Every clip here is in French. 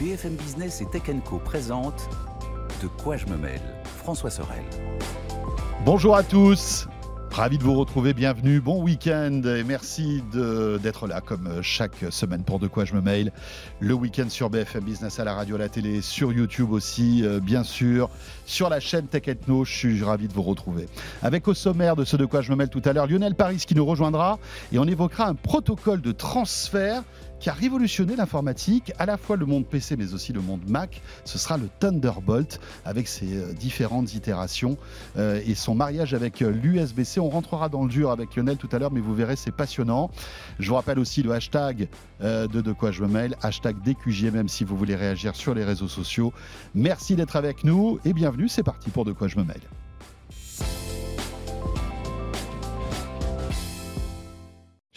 BFM Business et Tech Co présente De quoi je me mêle François Sorel. Bonjour à tous. Ravi de vous retrouver, bienvenue, bon week-end et merci d'être là comme chaque semaine pour De quoi je me mail. Le week-end sur BFM Business à la radio, à la télé, sur YouTube aussi, euh, bien sûr, sur la chaîne Tech Ethno, je suis ravi de vous retrouver. Avec au sommaire de ce De quoi je me mêle tout à l'heure, Lionel Paris qui nous rejoindra et on évoquera un protocole de transfert qui a révolutionné l'informatique, à la fois le monde PC mais aussi le monde Mac. Ce sera le Thunderbolt avec ses euh, différentes itérations euh, et son mariage avec euh, l'USB-C. On rentrera dans le dur avec Lionel tout à l'heure, mais vous verrez, c'est passionnant. Je vous rappelle aussi le hashtag de De quoi je me mail, hashtag DQJ, même si vous voulez réagir sur les réseaux sociaux. Merci d'être avec nous et bienvenue. C'est parti pour De quoi je me mail.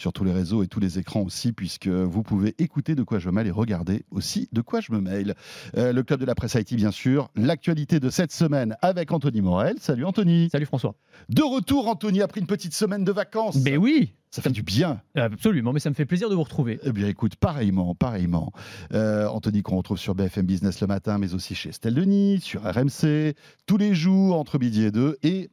Sur tous les réseaux et tous les écrans aussi, puisque vous pouvez écouter de quoi je mêle et regarder aussi de quoi je me mail. Euh, le club de la presse IT, bien sûr. L'actualité de cette semaine avec Anthony Morel. Salut Anthony. Salut François. De retour, Anthony, après une petite semaine de vacances. Mais oui. Ça fait du bien. Absolument, mais ça me fait plaisir de vous retrouver. Eh bien, écoute, pareillement, pareillement. Euh, Anthony, qu'on retrouve sur BFM Business le matin, mais aussi chez Estelle Denis, sur RMC, tous les jours entre midi et deux. Et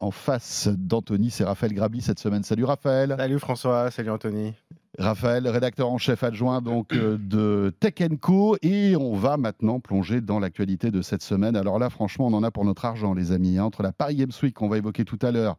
en face d'Anthony, c'est Raphaël Grabli cette semaine. Salut Raphaël. Salut François, salut Anthony. Raphaël, rédacteur en chef adjoint donc euh, de Tech Co. Et on va maintenant plonger dans l'actualité de cette semaine. Alors là, franchement, on en a pour notre argent, les amis. Hein. Entre la Paris Games Week qu'on va évoquer tout à l'heure,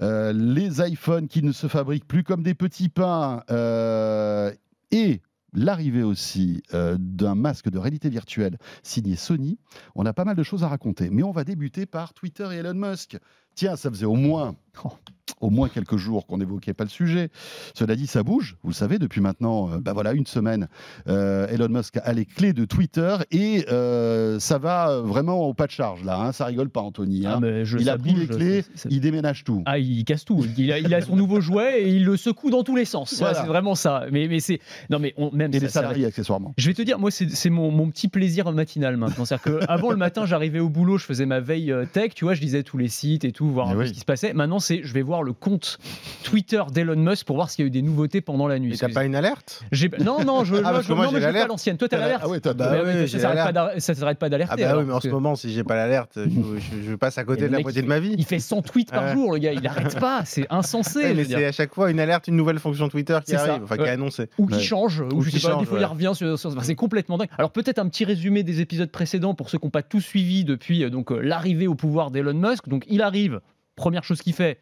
euh, les iPhones qui ne se fabriquent plus comme des petits pains euh, et l'arrivée aussi d'un masque de réalité virtuelle signé Sony, on a pas mal de choses à raconter. Mais on va débuter par Twitter et Elon Musk. Tiens, ça faisait au moins oh, au moins quelques jours qu'on n'évoquait pas le sujet. Cela dit, ça bouge, vous le savez, depuis maintenant euh, bah voilà, une semaine. Euh, Elon Musk a les clés de Twitter et euh, ça va vraiment au pas de charge là. Hein, ça rigole pas, Anthony. Hein. Ah, il a pris les clés, il déménage tout. Ah, il casse tout. Il a, il a, son nouveau jouet et il le secoue dans tous les sens. C'est vraiment ça. Mais, mais c'est non mais même et les salariés accessoirement. Je vais te dire, moi c'est mon, mon, petit plaisir matinal maintenant. C'est-à-dire qu'avant le matin, j'arrivais au boulot, je faisais ma veille tech, tu vois, je lisais tous les sites et tout, voir un peu ce qui se passait. Maintenant, c'est je vais voir le compte Twitter d'Elon Musk pour voir s'il y a eu des nouveautés pendant la nuit. Mais t'as pas une alerte? Non, non, je, ah, je, moi, non, mais pas l'ancienne. Toi, t'as l'alerte. Ah oui, bah oui, ça s'arrête pas d'alerter. Ah bah oui, mais en ce moment, si j'ai pas l'alerte, je, passe à côté de la moitié de ma vie. Il fait 100 tweets par jour, le gars. Il n'arrête pas. C'est insensé. mais c'est à chaque fois une alerte, une nouvelle fonction Twitter qui arrive, enfin qui est annoncée. Ou qui change, ou je sais pas, des fois il revient sur. C'est complètement dingue. Alors peut-être un petit résumé des épisodes précédents pour ceux qui n'ont pas tout suivi depuis euh, donc euh, l'arrivée au pouvoir d'Elon Musk. Donc il arrive, première chose qu'il fait,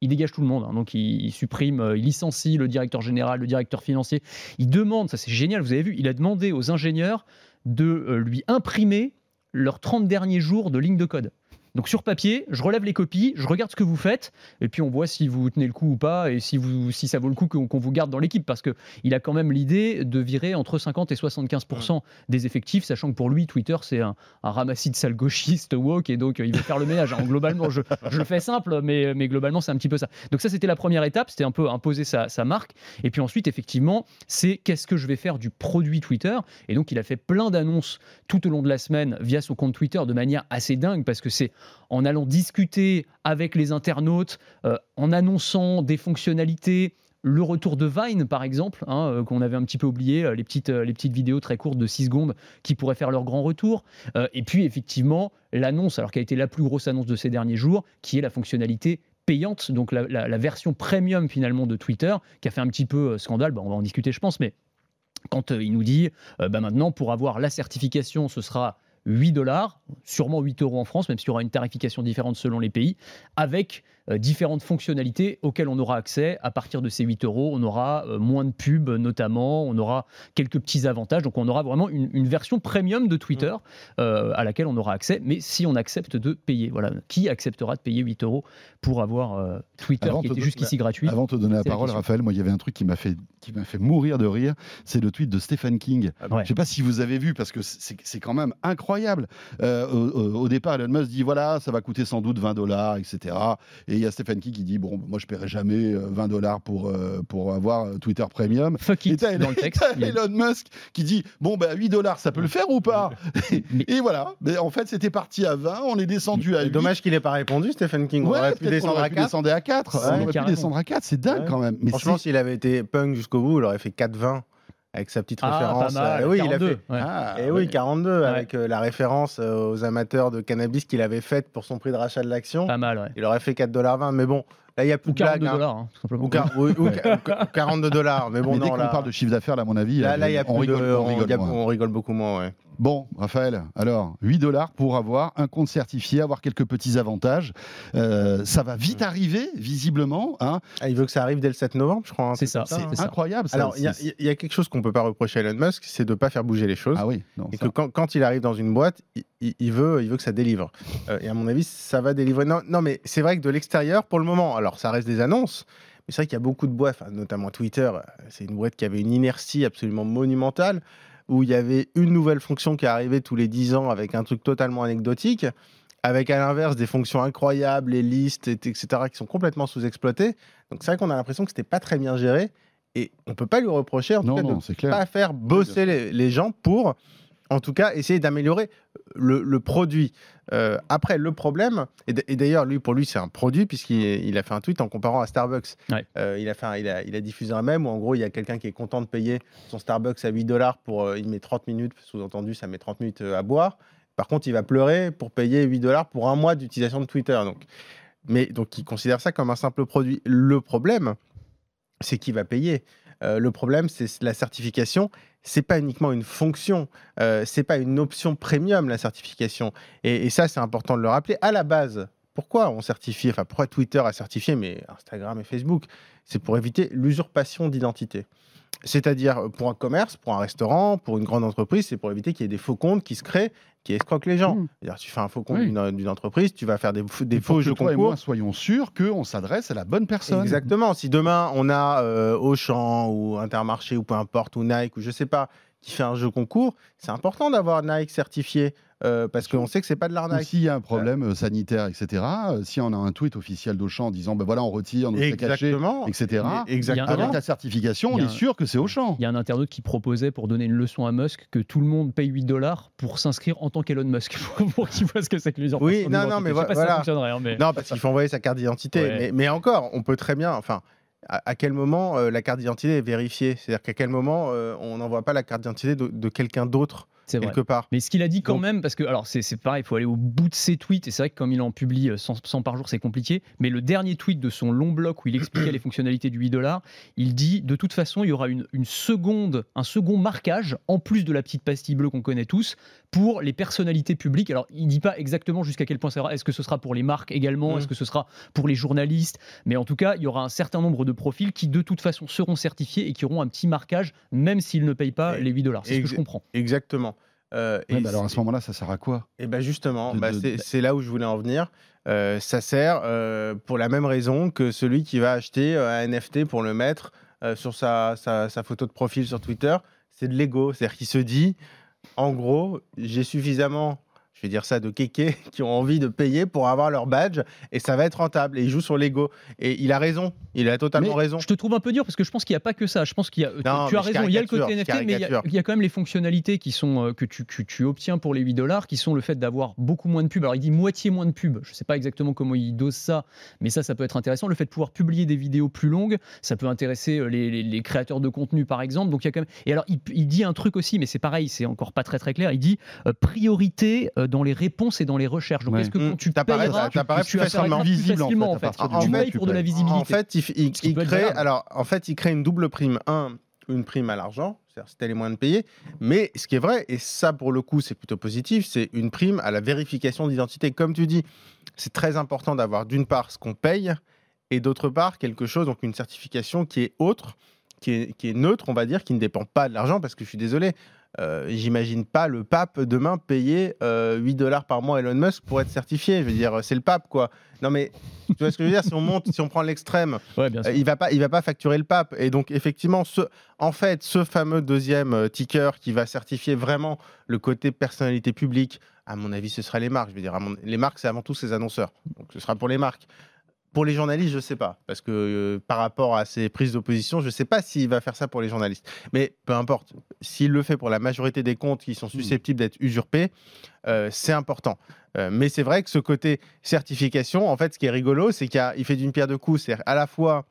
il dégage tout le monde. Hein. Donc, il, supprime, euh, il licencie le directeur général, le directeur financier. Il demande, ça c'est génial, vous avez vu, il a demandé aux ingénieurs de euh, lui imprimer leurs 30 derniers jours de ligne de code. Donc sur papier, je relève les copies, je regarde ce que vous faites, et puis on voit si vous tenez le coup ou pas, et si, vous, si ça vaut le coup qu'on vous garde dans l'équipe, parce qu'il a quand même l'idée de virer entre 50 et 75% des effectifs, sachant que pour lui, Twitter, c'est un, ramassis de sales gauchistes woke, et donc il veut faire le ménage. Globalement, je, le fais simple, mais, mais globalement, c'est un petit peu ça. Donc ça, c'était la première étape, c'était un peu imposer sa, sa marque, et puis ensuite, effectivement, c'est qu'est-ce que je vais faire du produit Twitter, et donc il a fait plein d'annonces tout au long de la semaine via son compte Twitter de manière assez dingue, parce que c'est en allant discuter avec les internautes, euh, en annonçant des fonctionnalités, le retour de Vine, par exemple, hein, euh, qu'on avait un petit peu oublié, euh, les, petites, les petites vidéos très courtes de 6 secondes qui pourraient faire leur grand retour. et puis, effectivement, l'annonce, alors qui a été la plus grosse annonce de ces derniers jours, qui est la fonctionnalité payante, donc la, version premium finalement de Twitter, qui a fait un petit peu scandale, on va en discuter je pense, mais quand il nous dit, bah, maintenant pour avoir la certification, ce sera 8 dollars, sûrement 8 euros en France, même s'il y aura une tarification différente selon les pays, avec différentes fonctionnalités auxquelles on aura accès à partir de ces 8 euros. On aura euh, moins de pubs notamment, on aura quelques petits avantages. Donc on aura vraiment une, une version premium de Twitter euh, à laquelle on aura accès, mais si on accepte de payer. Voilà. Qui acceptera de payer 8 euros pour avoir euh, Twitter Avant qui était jusqu'ici gratuit? Avant de te donner la parole. Raphaël, moi, il y avait un truc qui m'a fait, qui m'a fait mourir de rire. C'est le tweet de Stephen King. Ouais. Je ne sais pas si vous avez vu, parce que c'est quand même incroyable. Euh, au, au- au départ, Elon Musk dit voilà, ça va coûter sans doute 20 dollars, etc. Et il y a Stephen King qui dit bon, moi, je paierai jamais euh, 20 dollars pour, euh, pour avoir euh, Twitter Premium. Fuck Et it t'as dans le texte. Elon Musk qui dit bon, bah, 8 dollars, ça peut le faire ou pas Mais- Et voilà. Mais en fait, c'était parti à 20, on est descendu à 8. Dommage qu'il n'ait pas répondu, Stephen King. On Ouais, aurait pu descendre aurait à pu 4. descendre à 4. Ouais, on aurait pu descendre à 4. C'est dingue Ouais. quand même. Mais Franchement, s'il avait été punk jusqu'au bout, il aurait fait 4-20 avec sa petite Ah, référence. pas mal. Euh, oui, il a 42, fait. ouais. Ah, Et ouais. oui, 42, avec euh, la référence euh, aux amateurs de cannabis qu'il avait faite pour son prix de rachat de l'action. Pas mal, ouais. Il aurait fait 4,20$. Mais bon, là, il n'y a plus Ou de blague. 42 hein. dollars, hein, tout simplement. Ou, quar- oui, ou ca- ou 42 dollars. Mais bon, mais dès qu'on là, parle de chiffre d'affaires, là, à mon avis, là, euh, là, il y a on, plus rigole, on on- rigole il y a- moins. on rigole beaucoup moins, ouais. Bon, Raphaël, alors 8 dollars pour avoir un compte certifié, avoir quelques petits avantages. Euh, ça va vite arriver, visiblement. hein. Ah, il veut que ça arrive dès le 7 novembre, je crois. C'est ça, c'est. Incroyable. Ça, Alors, il y, a- y quelque chose qu'on peut pas reprocher à Elon Musk, c'est de ne pas faire bouger les choses. Ah oui, non, Et ça- que quand, quand il arrive dans une boîte, il, il- il veut, il veut que ça délivre. Euh, et à mon avis, ça va délivrer. Non, non mais c'est vrai que de l'extérieur, pour le moment, alors ça reste des annonces, mais c'est vrai qu'il y a beaucoup de boîtes, notamment Twitter, c'est une boîte qui avait une inertie absolument monumentale, où il y avait une nouvelle fonction qui arrivait tous les 10 ans avec un truc totalement anecdotique, avec à l'inverse des fonctions incroyables, les listes, et- etc., qui sont complètement sous-exploitées. Donc c'est vrai qu'on a l'impression que c'était pas très bien géré, et on peut pas lui reprocher, en tout cas, de non, clair. pas faire bosser les, les gens pour, en tout cas, essayer d'améliorer le, le produit. Euh, après, le problème, et d'ailleurs, lui, pour lui, c'est un produit, puisqu'il il a fait un tweet en comparant à Starbucks. Ouais. Euh, il, a fait un- il, a, il a diffusé un mème où, en gros, il y a quelqu'un qui est content de payer son Starbucks à 8 dollars pour. euh, il met 30 minutes, sous-entendu, ça met 30 minutes à boire. Par contre, il va pleurer pour payer 8 dollars pour un mois d'utilisation de Twitter. Donc, mais donc, il considère ça comme un simple produit. Le problème, c'est qui va payer. Le problème, c'est la certification. C'est pas uniquement une fonction, euh, c'est pas une option premium la certification. Et, et ça, c'est important de le rappeler. À la base, pourquoi on certifie Enfin, pourquoi Twitter a certifié, mais Instagram et Facebook? C'est pour éviter l'usurpation d'identité. C'est-à-dire pour un commerce, pour un restaurant, pour une grande entreprise, c'est pour éviter qu'il y ait des faux comptes qui se créent, qui escroquent les gens. Mm. C'est-à-dire, tu fais un faux compte Oui. d'une entreprise, tu vas faire des, faux- des jeux toi et concours. moi soyons sûrs qu'on s'adresse à la bonne personne. Exactement. Si demain on a euh, Auchan ou Intermarché ou peu importe ou Nike ou je sais pas qui fait un jeu concours, c'est important d'avoir Nike certifié euh, parce qu'on sait que c'est pas de l'arnaque. s'il y a un problème euh, sanitaire, etc., euh, si on a un tweet officiel d'Auchan en disant ben voilà, on retire, on fait cacher, Exactement. etc., Exactement. avec ta certification, on est sûr que c'est Auchan. Il y a un internaute qui proposait, pour donner une leçon à Musk, que tout le monde paye 8 dollars pour s'inscrire en tant qu'Elon Musk, pour, qu'il voit ce que c'est que l'usurpation Oui, non, non, mais Je sais pas si voilà. ça fonctionnerait, hein, mais... Non, parce qu'il faut envoyer sa carte d'identité. Ouais. Mais, mais encore, on peut très bien. Enfin, à, à quel moment euh, la carte d'identité est vérifiée? C'est-à-dire qu'à quel moment euh, on n'envoie pas la carte d'identité de, de quelqu'un d'autre? C'est vrai. quelque part Mais ce qu'il a dit quand Donc- même, parce que alors c'est pareil, il faut aller au bout de ses tweets, et c'est vrai que comme il en publie euh, 100, 100 par jour, c'est compliqué. Mais le dernier tweet de son long bloc où il expliquait les fonctionnalités du 8 dollars, il dit de toute façon, il y aura une, une seconde, un second marquage, en plus de la petite pastille bleue qu'on connaît tous, pour les personnalités publiques. Alors il dit pas exactement jusqu'à quel point ça sera. Est-ce que ce sera pour les marques également Mm. Est-ce que ce sera pour les journalistes Mais en tout cas, il y aura un certain nombre de profils qui de toute façon seront certifiés et qui auront un petit marquage, même s'ils ne payent pas Et- les 8 dollars. C'est ce que je comprends. Exactement. Euh, Ouais, et bah alors à ce moment-là, ça sert à quoi Et bien justement, de- bah, de- c'est là où je voulais en venir. Euh, ça sert euh, pour la même raison que celui qui va acheter un NFT pour le mettre sur sa, sa- sa photo de profil sur Twitter. C'est de l'ego. C'est-à-dire qu'il se dit, en gros, j'ai suffisamment, je vais dire ça, de kékés qui ont envie de payer pour avoir leur badge et ça va être rentable. Et il joue sur l'ego. Et il a raison. Il a totalement Mais raison. Je te trouve un peu dur parce que je pense qu'il n'y a pas que ça. Je pense qu'il y a. tu- Non, tu as raison, il y a le côté NFT, mais il y, a, caricature. il y a quand même les fonctionnalités qui sont, euh, que tu, tu- tu obtiens pour les 8 dollars, qui sont le fait d'avoir beaucoup moins de pubs. Alors il dit moitié moins de pubs. Je ne sais pas exactement comment il dose ça, mais ça, ça peut être intéressant. Le fait de pouvoir publier des vidéos plus longues, ça peut intéresser euh, les, les- les créateurs de contenu, par exemple. Donc il y a quand même. Et alors il, il dit un truc aussi, mais c'est pareil, c'est encore pas très très clair. Il dit euh, priorité euh, dans les réponses et dans les recherches. Donc Ouais. est-ce que Mmh, quand tu t'apparaît tu plus vas faire facilement. plus Visible, en fait, en Tu payes pour de la visibilité. En fait, il, crée, alors, en fait, il crée une double prime. Un, une prime à l'argent, C'est-à-dire, si tu as les moyens de payer. Mais ce qui est vrai, et ça pour le coup, c'est plutôt positif, c'est une prime à la vérification d'identité. Comme tu dis, c'est très important d'avoir d'une part ce qu'on paye et d'autre part quelque chose, donc une certification qui est autre, qui est, qui est neutre, on va dire, qui ne dépend pas de l'argent, parce que je suis désolé, euh, j'imagine pas le pape demain payer 8 euh, dollars par mois à Elon Musk pour être certifié. Je veux dire, c'est le pape, quoi. Non, mais tu vois ce que je veux dire? Si on monte, si on prend l'extrême, euh, il va pas, il va pas facturer le pape. Et donc, effectivement, ce, en fait, ce fameux deuxième ticker qui va certifier vraiment le côté personnalité publique, à mon avis, ce sera les marques. Je veux dire, les marques, c'est avant tout ces annonceurs. Donc, ce sera pour les marques. Pour les journalistes, je ne sais pas, parce que euh, par rapport à ses prises d'opposition, je ne sais pas s'il va faire ça pour les journalistes. Mais peu importe, s'il le fait pour la majorité des comptes qui sont hmm. susceptibles d'être usurpés, euh, c'est important. Euh, mais c'est vrai que ce côté certification, en fait, ce qui est rigolo, c'est qu'il fait d'une pierre deux coups. C'est à la fois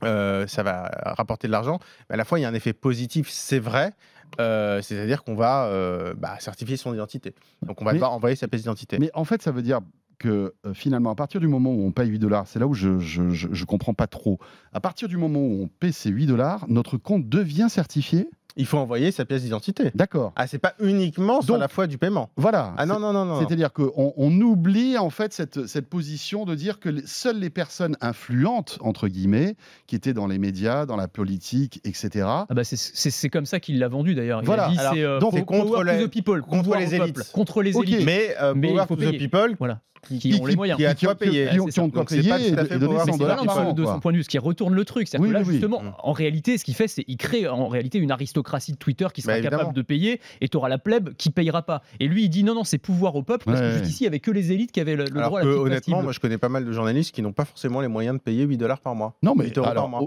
ça va rapporter de l'argent, mais à la fois il y a un effet positif, c'est vrai. C'est-à-dire qu'on va bah, certifier son identité. Donc on va devoir envoyer sa pièce d'identité. Mais en fait, ça veut dire que euh, finalement, à partir du moment où on paye 8 dollars, c'est là où je ne comprends pas trop. À partir du moment où on paie ces 8 dollars, notre compte devient certifié il faut envoyer sa pièce d'identité. D'accord. Ah, c'est pas uniquement sur la foi du paiement. Voilà. Ah non, non, non, non. C'est-à-dire qu'on on oublie en fait cette, cette position de dire que seules les personnes influentes, entre guillemets, qui étaient dans les médias, dans la politique, etc. Ah bah c'est comme ça qu'il l'a vendu d'ailleurs. Voilà. C'est euh, contre, les, people, contre les élites. Contre les élites. Mais, euh, Mais power to the people, voilà qui, ont les moyens. Qui, a quoi payer. Qui, ont quoi payer et, et donner 100 dollars De son point de vue, ce qui retourne le truc. C'est-à-dire que là, justement, en réalité, ce qu'il fait, c'est qu'il crée en réalité une aristocratie de Twitter qui sera bah, capable de payer et tu auras la plèbe qui payera pas. Et lui, il dit non, non, c'est pouvoir au peuple parce que jusqu'ici, il n'y avait que les élites qui avaient le, droit à la Honnêtement, moi, je connais pas mal de journalistes qui n'ont pas forcément les moyens de payer 8 dollars par mois. Non, mais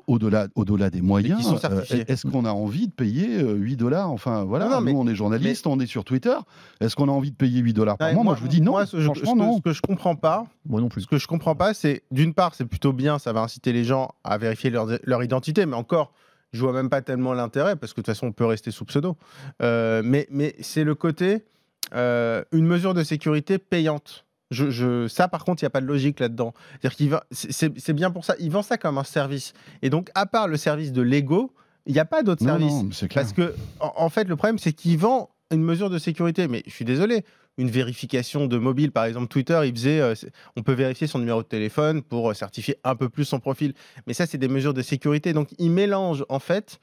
au-delà au des moyens, euh, est-ce qu'on a envie de payer 8 euh, dollars? Enfin, voilà, nous, on est journalistes, on est sur Twitter. Est-ce qu'on a envie de payer 8 dollars par mois? Moi, je vous dis non. Franchement, non. Je comprends pas, moi non plus. Ce que je comprends pas, c'est d'une part, c'est plutôt bien, ça va inciter les gens à vérifier leur, leur identité, mais encore, je vois même pas tellement l'intérêt parce que de toute façon, on peut rester sous pseudo. Euh, mais mais c'est le côté euh, une mesure de sécurité payante. Je, je, ça, par contre, il n'y a pas de logique là-dedans. C'est bien pour ça. Ils vendent ça comme un service. Et donc, à part le service de Lego, il n'y a pas d'autre service. Parce que, en, fait, le problème, c'est qu'ils vendent une mesure de sécurité. Mais je suis désolé, une vérification de mobile. Par exemple, Twitter, il faisait, euh, on peut vérifier son numéro de téléphone pour euh, certifier un peu plus son profil. Mais ça, c'est des mesures de sécurité. Donc, il mélange en fait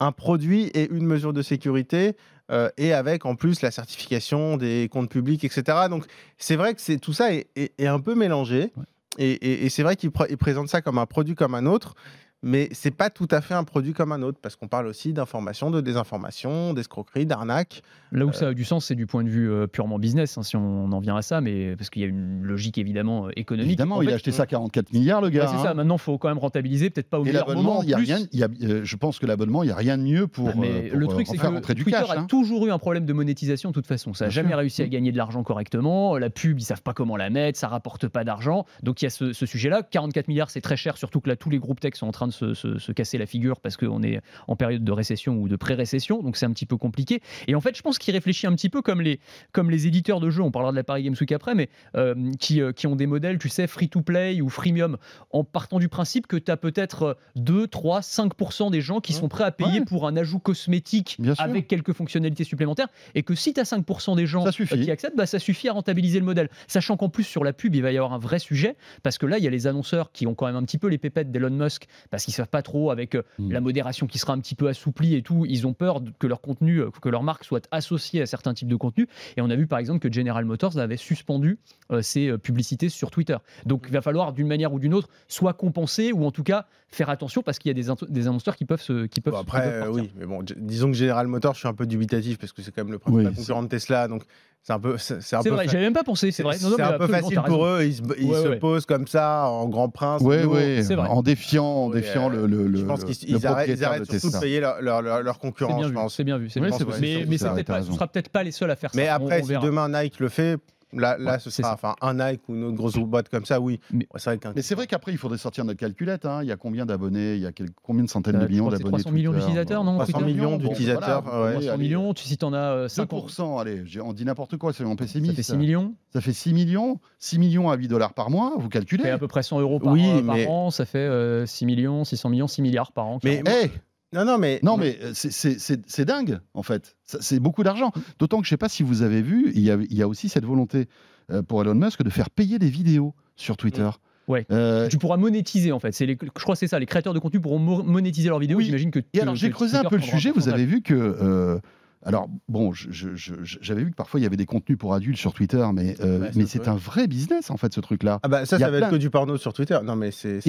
un produit et une mesure de sécurité. Euh, et avec en plus la certification des comptes publics, etc. Donc c'est vrai que c'est tout ça est, un peu mélangé. Et, et c'est vrai qu'il présente ça comme un produit comme un autre mais c'est pas tout à fait un produit comme un autre parce qu'on parle aussi d'information, de désinformation, d'escroquerie, d'arnaque. Là où ça a du sens, c'est du point de vue euh, purement business, hein, si on en vient à ça, mais parce qu'il y a une logique évidemment euh, économique. Évidemment, il a acheté ça 44 milliards, le gars. c'est ça. Hein. Maintenant, il faut quand même rentabiliser, peut-être pas au meilleur moment. Y a rien, y a, euh, je pense que l'abonnement, il n'y a rien de mieux pour. Ah, mais le truc, c'est que Twitter cash, a hein. toujours eu un problème de monétisation de toute façon. Ça n'a jamais réussi à gagner de l'argent correctement. La pub, ils savent pas comment la mettre, ça rapporte pas d'argent. Donc il y a ce, sujet-là. 44 milliards, c'est très cher, surtout que là, tous les groupes tech sont en train de se casser la figure parce qu'on est en période de récession ou de pré-récession, donc c'est un petit peu compliqué. Et en fait, je pense qu'il réfléchit un petit peu comme les, comme les éditeurs de jeux, on parlera de la Paris Games Week après, mais euh, qui, euh, qui ont des modèles, tu sais, free-to-play ou freemium, en partant du principe que tu as peut-être 2, 3, 5% des gens qui sont prêts à payer pour un ajout cosmétique avec quelques fonctionnalités supplémentaires, et que si tu as 5% des gens qui acceptent, bah, ça suffit à rentabiliser le modèle. Sachant qu'en plus, sur la pub, il va y avoir un vrai sujet, parce que là, il y a les annonceurs qui ont quand même un petit peu les pépettes d'Elon Musk, parce qu'ils savent pas trop avec Mm. la modération qui sera un petit peu assouplie et tout, ils ont peur que leur contenu, euh, que leur marque soit associée à certains types de contenus. Et on a vu par exemple que General Motors avait suspendu euh, ses euh, publicités sur Twitter. Donc il va falloir d'une manière ou d'une autre soit compenser ou en tout cas faire attention parce qu'il y a des, des annonceurs qui peuvent se qui peuvent après oui mais bon disons que General Motors je suis un peu dubitatif parce que c'est quand même le principal concurrent de Tesla donc c'est un peu c'est un peu vrai j'avais même pas pensé c'est vrai. c'est un peu facile pour eux ils, se posent comme ça en grand prince oui oui en défiant en défiant le, le, je pense qu'ils arrêtent, surtout de payer leur, leur, leur, concurrence je pense. c'est bien vu mais, mais, ce sera peut-être pas les seuls à faire ça mais après si demain Nike le fait Là, là ce sera enfin, un Nike ou une autre grosse boîte comme ça, oui. Mais c'est vrai qu'après, il faudrait sortir notre calculette. Hein. Il y a combien d'abonnés? Il y a combien de centaines de millions d'abonnés 300 millions d'utilisateurs, non? 300 millions d'utilisateurs. 300 millions, si tu en as 5%, allez, on dit n'importe quoi, c'est mon pessimiste. Ça fait 6 millions Ça fait 6 millions 6 millions à 8 dollars par mois, vous calculez Ça fait à peu près 100 euros par, oui, euh, par an, ça fait 6 euh, millions, 600 millions, 6 milliards par an. Mais, Non, non, mais. Non, mais euh, c'est- c'est c'est- c'est dingue, en fait. C'est beaucoup d'argent. D'autant que je ne sais pas si vous avez vu, il y a, il y a aussi cette volonté euh, pour Elon Musk de faire payer des vidéos sur Twitter. Ouais. Euh, Tu pourras monétiser en fait. C'est les- je crois que c'est ça. Les créateurs de contenu pourront mo- monétiser leurs vidéos. Oui. J'imagine que. Et alors que- j'ai creusé un peu le sujet. Vous avez vu que euh, alors bon, j'avais vu que parfois il y avait des contenus pour adultes sur Twitter, mais euh, Bah, mais c'est un vrai business en fait ce truc-là. Ah bah ça, ça va plein- être que du porno sur Twitter. Non mais c'est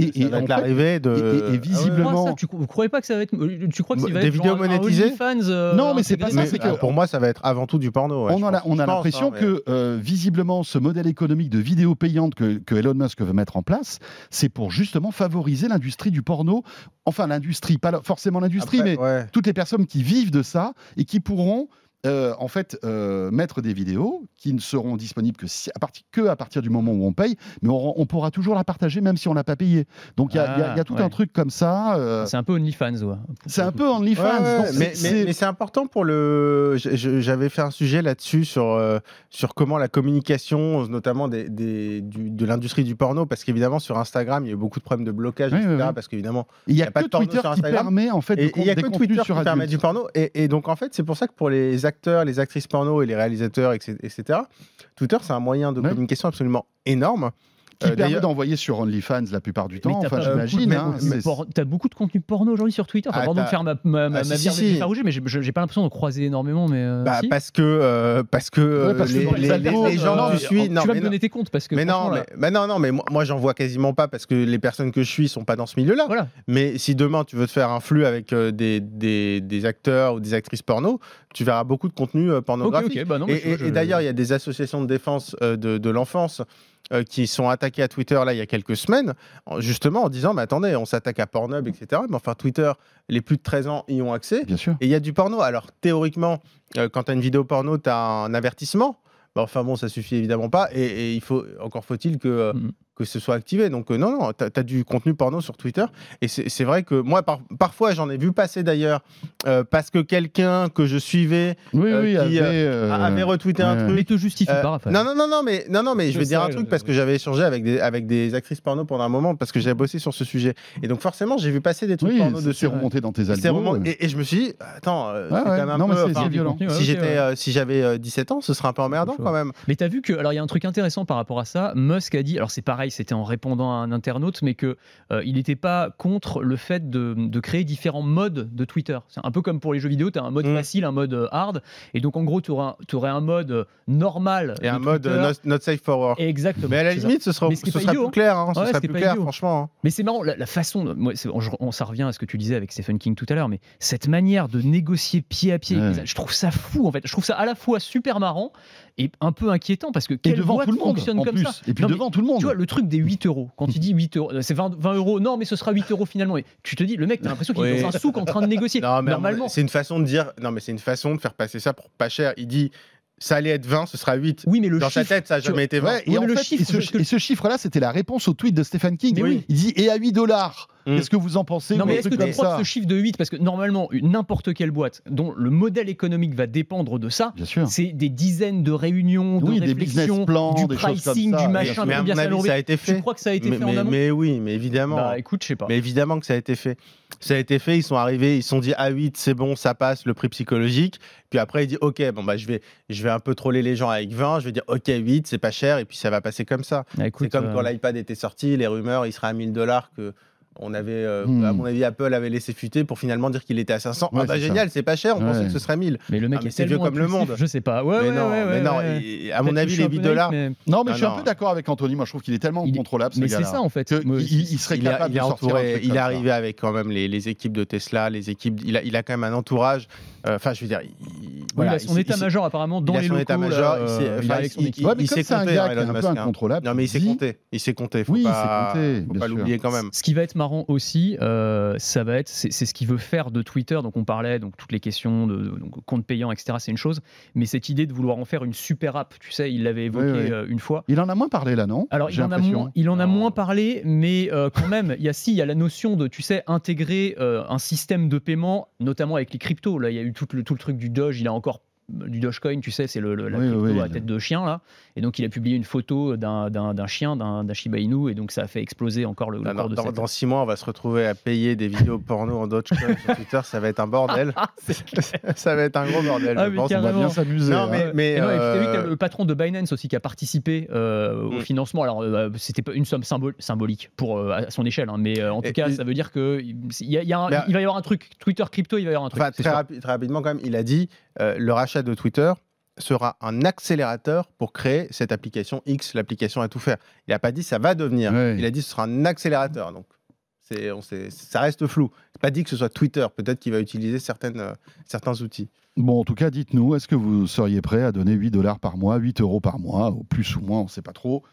l'arrivée de. et- et- et Ah ouais. visiblement- ça tu, vous croyez pas que ça va être. Tu crois que ça Des va être vidéos genre un monétisées euh, Non, mais c'est pas ça, que- ah, pour moi, ça va être avant tout du porno. ouais, on a, on l'impression hein, mais- que euh, visiblement ce modèle économique de vidéos payantes que, que Elon Musk veut mettre en place, c'est pour justement favoriser l'industrie du porno. Enfin l'industrie, pas forcément l'industrie, mais toutes les personnes qui vivent de ça et qui pourront trouveront euh, en fait euh, mettre des vidéos qui ne seront disponibles que, si- à partir, que à partir du moment où on paye, mais on, on pourra toujours la partager même si on l'a pas payé. Donc il y, a- il y a- il y a tout Ah, un truc comme ça. euh, C'est un peu OnlyFans. Ouais. c'est un peu OnlyFans. Ouais, ouais, donc mais, c'est- mais- c'est- mais c'est important pour le. J'avais fait un sujet là-dessus sur, euh, sur comment la communication, notamment des, des- du- de l'industrie du porno, parce qu'évidemment sur Instagram, il y a eu beaucoup de problèmes de blocage, etc. Parce qu'évidemment, il n'y y a, a pas que de porno Twitter sur qui Instagram. permet en fait il y a que Twitter sur qui permet du porno. Et, et donc en fait, c'est pour ça que pour les acteurs, les actrices porno et les réalisateurs, etc., Twitter c'est un moyen de Ouais. communication absolument énorme. qui Euh, permet d'ailleurs- d'envoyer sur OnlyFans la plupart du temps. t'as Enfin, pas beaucoup de- j'imagine. hein, T'as beaucoup de contenu porno aujourd'hui sur Twitter. Enfin, Ah, pardon de faire ma, ma, ma Ah, ma si, bière si. effaragée, mais j'ai- pas l'impression de croiser énormément. Mais euh, Bah, si. parce que euh, parce que Ouais, parce que les, dans les les- algos, les- les gens euh, que tu suis, tu vas mais me non. donner tes comptes parce que Mais non, mais, là- mais non, non, mais moi, moi, j'en vois quasiment pas parce que les personnes que je suis sont pas dans ce milieu-là. Voilà. Mais si demain tu veux te faire un flux avec euh, des, des, des acteurs ou des actrices porno, tu verras beaucoup de contenu euh, pornographique. Bah non, Et, je- d'ailleurs, il y a des associations de défense euh, de, de l'enfance euh, qui sont attaquées à Twitter là il y a quelques semaines, en- justement en disant mais attendez, on s'attaque à Pornhub, etc. Mais enfin Twitter, les plus de 13 ans y ont accès. Bien sûr. Et il y a du porno. Alors, théoriquement, quand tu as une vidéo porno, tu as un avertissement. Bah, enfin bon, ça suffit évidemment pas. Et, et il faut, encore faut-il que, Mhm. Que ce soit activé. Donc, euh, non, non, tu as, du contenu porno sur Twitter. Et c'est c'est vrai que moi, par- parfois, j'en ai vu passer d'ailleurs, euh, parce que quelqu'un que je suivais Oui, Euh, oui, qui, avait, euh, avait retweeté un truc. Mais te justifie Euh, pas, Raphaël. non, non, non, non, mais, non, non, mais je Je vais dire un truc parce que j'avais échangé avec des, avec des actrices porno pendant un moment parce que j'avais bossé sur ce sujet. Et donc, forcément, j'ai vu passer des trucs Oui, porno dessus. c'est remonté dans tes ouais. et, et je me suis dit, attends, euh, Ouais, c'est quand même un Non, mais peu. c'est- enfin, violent. Si j'étais, ouais. euh, si j'avais euh, 17 ans, ce serait un peu emmerdant quand même. Mais t'as vu que alors il y a un truc intéressant par rapport à ça. Musk a dit, alors c'est pareil, c'était en répondant à un internaute, mais que euh, il n'était pas contre le fait de, de créer différents modes de Twitter. C'est un peu comme pour les jeux vidéo, tu as un mode Mm. facile, un mode euh, hard, et donc en gros tu aurais, un mode euh, normal. Et un mode Twitter. not, not safe for work. Exactement. Mais à la ça. limite, ce sera, ce sera idiot, plus clair. hein, ce Ouais, sera ce est plus clair, franchement. hein. Mais c'est marrant, la, la façon, de- moi, on, on- ça revient à ce que tu disais avec Stephen King tout à l'heure, mais cette manière de négocier pied à pied, Ouais. je trouve ça fou en fait. Je trouve ça à la fois super marrant et un peu inquiétant parce que quelle devant boîte tout le monde, fonctionne en comme plus. ça Et puis Non, mais devant tout le monde. Tu vois, le truc des 8 euros, quand il dit 8 euros, c'est 20, 20 euros, non, mais ce sera 8 euros finalement. Et tu te dis, le mec, t'as l'impression qu'il est Oui. dans un souk en train de négocier. Non, mais Normalement. c'est une façon de dire. Non, mais c'est une façon de faire passer ça pour pas cher. Il dit, ça allait être 20, ce sera 8. Oui, mais le Dans sa chiffre. tête, ça n'a jamais été 20. Ouais, et, mais en le fait, chiffre, et ce, chiffre-là, c'était la réponse au tweet de Stephen King. Oui. Il dit et à 8 dollars. Mm. Qu'est-ce que vous en pensez Non, mais est-ce que tu que ce chiffre de 8, parce que normalement, n'importe quelle boîte dont le modèle économique va dépendre de ça, c'est des dizaines de réunions, de Oui, des réflexions, business plans, du des choses comme pricing, ça, du machin, mais à mon avis, ça a été fait. Tu crois que ça a été mais, fait en mais- amont mais oui, mais évidemment. Bah écoute, je sais pas. Mais évidemment que ça a été fait. Ça a été fait, ils sont arrivés, ils se sont dit à 8, c'est bon, ça passe, le prix psychologique. Puis après, il dit OK, bon bah je vais je vais un peu troller les gens avec 20, je vais dire OK, 8, c'est pas cher et puis ça va passer comme ça. Ah, écoute, C'est comme euh, quand l'iPad était sorti, les rumeurs, il serait à 1000 dollars que on avait, euh, Hmm. à mon avis, Apple avait laissé fuiter pour finalement dire qu'il était à 500. Ouais, ah bah génial, c'est pas cher, on Ouais. pensait que ce serait 1000. Mais le mec Ah, mais est c'est vieux comme le monde. Je sais pas. Ouais, mais ouais, non, ouais, mais ouais, non, ouais. et- à mon avis, les un peu 8 naïf, dollars. mais- Non, mais Non, je suis un peu d'accord avec Anthony. Moi, je trouve qu'il est tellement Il incontrôlable, ce Mais c'est ça en fait. il, il serait Il, capable il est de sortir un entouré, il est ça. arrivé avec quand même les, les équipes de Tesla, les équipes. Il a, il a quand même un entourage. euh, Enfin, je veux dire, il, a son état-major apparemment dans il a les locaux. état-major, il s'est- euh, compté, gars qui est Elon Musk, hein. incontrôlable. Non, mais il s'est compté. Il s'est compté. Oui, il s'est compté, faut pas l'oublier quand même. Ce qui va être marrant aussi, euh, ça va être, c'est ce qu'il veut faire de Twitter. Donc on parlait, donc toutes les questions de, de- donc, compte payant, etc. C'est une chose, mais cette idée de vouloir en faire une super app, tu sais, il l'avait évoqué Oui, oui. euh, une fois. Il en a moins parlé là, non? Alors il J'ai en, a l'impression. moins, il en a moins parlé, mais euh, quand même, il y a si, il y a la notion de, tu sais, intégrer un système de paiement, notamment avec les cryptos. Là, il y a eu tout le, tout le truc du Doge, il a encore du Dogecoin, tu sais, c'est le, la crypto à tête de chien là. Et donc il a publié une photo d'un chien, d'un Shiba Inu, et donc ça a fait exploser encore le, de dans, dans six mois, on va se retrouver à payer des vidéos porno en Dogecoin sur Twitter, ça va être un bordel. ça va être un gros bordel. Ah, je pense. On va bien s'amuser. Non, mais, mais euh... le patron de Binance aussi qui a participé euh, au mm. financement. Alors euh, c'était pas une somme symbolique pour euh, à son échelle, hein, mais en tout cas, ça veut dire que il, y a, y un, il va y avoir un truc Twitter crypto, il va y avoir un truc. Enfin, très, très, rapidement quand même, il a dit le rachat de Twitter sera un accélérateur pour créer cette application X, l'application à tout faire. Il n'a pas dit ça va devenir. Il a dit ce sera un accélérateur. Donc c'est, on sait, ça reste flou. C'est pas dit que ce soit Twitter. Peut-être qu'il va utiliser certaines, euh, certains outils. Bon, en tout cas, dites-nous, est-ce que vous seriez prêt à donner 8 dollars par mois, 8 euros par mois, ou plus ou moins, on ne sait pas trop,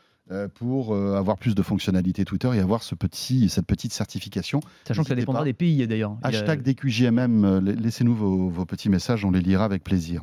pour euh, avoir plus de fonctionnalités Twitter et avoir ce petit, cette petite certification. Sachant que ça dépendra des pays d'ailleurs. Hashtag DQJMM, euh, laissez-nous vos, petits messages, on les lira avec plaisir.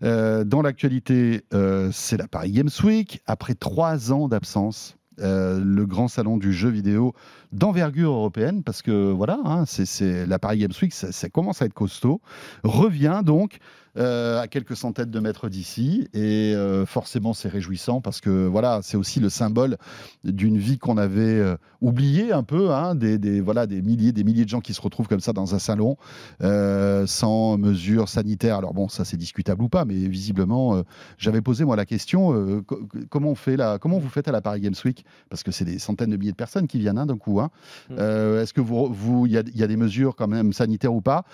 dans l'actualité, c'est la Paris Games Week. Après trois ans d'absence, le grand salon du jeu vidéo d'envergure européenne, parce que voilà, hein, c'est la Paris Games Week, ça, commence à être costaud, revient donc euh, à quelques centaines de mètres d'ici. Et euh, forcément, c'est réjouissant parce que voilà, c'est aussi le symbole d'une vie qu'on avait euh, oubliée un peu, hein, des, voilà, des milliers, des milliers de gens qui se retrouvent comme ça dans un salon sans mesures sanitaires. Alors bon, ça c'est discutable ou pas, mais visiblement, j'avais posé moi la question comment on fait là, comment vous faites à la Paris Games Week? Parce que c'est des centaines de milliers de personnes qui viennent hein, d'un coup. Hein. Mmh. Est-ce que vous, il y, y, a des mesures quand même sanitaires ou pas?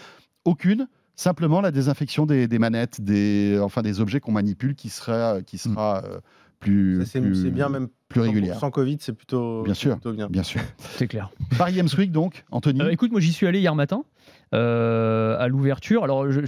Aucune. Simplement la désinfection des, manettes, des, enfin des objets qu'on manipule qui sera, qui sera mm. euh, plus, c'est, bien même plus régulière. Sans Covid, c'est plutôt bien sûr, plutôt bien. bien sûr. C'est clair. Paris Games Week donc, Anthony. Euh, écoute, moi j'y suis allé hier matin euh, à l'ouverture. Alors je,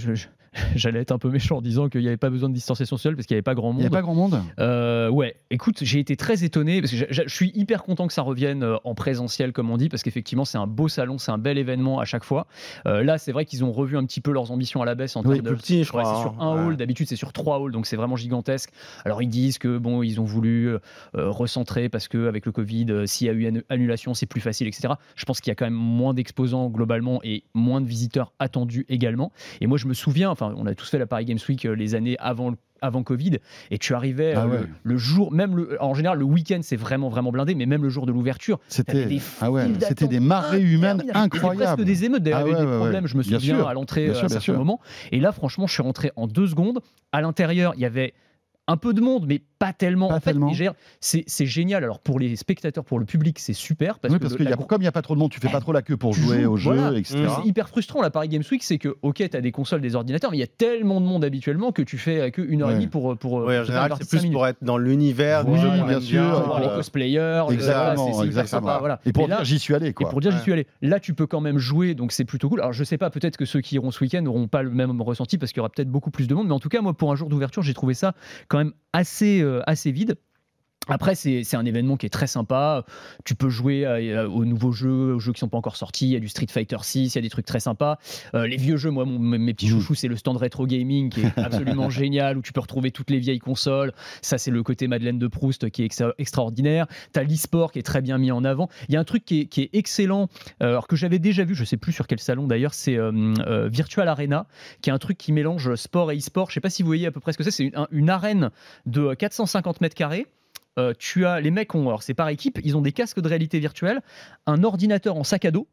j'allais être un peu méchant en disant qu'il n'y avait pas besoin de distanciation sociale parce qu'il n'y avait pas grand monde. Il n'y a pas grand monde euh, Ouais, écoute, j'ai été très étonné parce que je, suis hyper content que ça revienne euh, en présentiel, comme on dit, parce qu'effectivement, c'est un beau salon, c'est un bel événement à chaque fois. Euh, là, c'est vrai qu'ils ont revu un petit peu leurs ambitions à la baisse en termes de. petit, je crois. c'est sur hein. un hall, d'habitude, c'est sur trois halls, donc c'est vraiment gigantesque. Alors, ils disent que, bon, ils ont voulu recentrer parce qu'avec le Covid, s'il y a eu une annulation, c'est plus facile, etc. Je pense qu'il y a quand même moins d'exposants globalement et moins de visiteurs attendus également. Et moi, je me souviens, enfin, on a tous fait la Paris Games Week euh, les années avant avant Covid et tu arrivais ah euh, le, jour même le, en général le week-end c'est vraiment vraiment blindé mais même le jour de l'ouverture c'était des ah ouais, c'était des marées humaines incroyables presque des émeutes d'ailleurs ah des problèmes je me souviens à l'entrée euh, à ce moment et là franchement je suis rentré en deux secondes. À l'intérieur il y avait un peu de monde, mais pas tellement. en fait, c'est génial. Alors pour les spectateurs, pour le public, c'est super. Parce oui, parce que, comme il n'y a pas trop de monde, tu fais pas trop la queue pour jouer au jeu, etc. C'est hyper frustrant la Paris Games Week, c'est que ok, tu as des consoles, des ordinateurs, mais il y a tellement de monde habituellement que tu fais que une heure et demie pour pour. Oui, en général, c'est plus pour être dans l'univers. Oui, bien sûr. Pour les cosplayers. Exactement, exactement. Voilà. Et pour dire j'y suis allé quoi. Et pour dire j'y suis allé. Là, tu peux quand même jouer, donc c'est plutôt cool. Alors je sais pas, peut-être que ceux qui iront ce week-end n'auront pas le même ressenti parce qu'il y aura peut-être beaucoup plus de monde, mais en tout cas, moi, pour un jour d'ouverture, j'ai trouvé ça quand même assez euh, assez vide. Après, c'est un événement qui est très sympa. Tu peux jouer euh, aux nouveaux jeux, aux jeux qui sont pas encore sortis. Il y a du Street Fighter 6, il y a des trucs très sympas. Euh, les vieux jeux, moi, mes petits mmh. chouchous, c'est le stand rétro gaming qui est absolument génial, où tu peux retrouver toutes les vieilles consoles. Ça, c'est le côté Madeleine de Proust qui est extraordinaire. Tu as l'e-sport qui est très bien mis en avant. Il y a un truc qui est, excellent, euh, alors que j'avais déjà vu, je sais plus sur quel salon d'ailleurs, c'est Virtual Arena, qui est un truc qui mélange sport et e-sport. Je sais pas si vous voyez à peu près ce que c'est. C'est une, une arène de 450 mètres carrés euh, tu as les mecs ont alors c'est par équipe, ils ont des casques de réalité virtuelle, un ordinateur en sac à dos.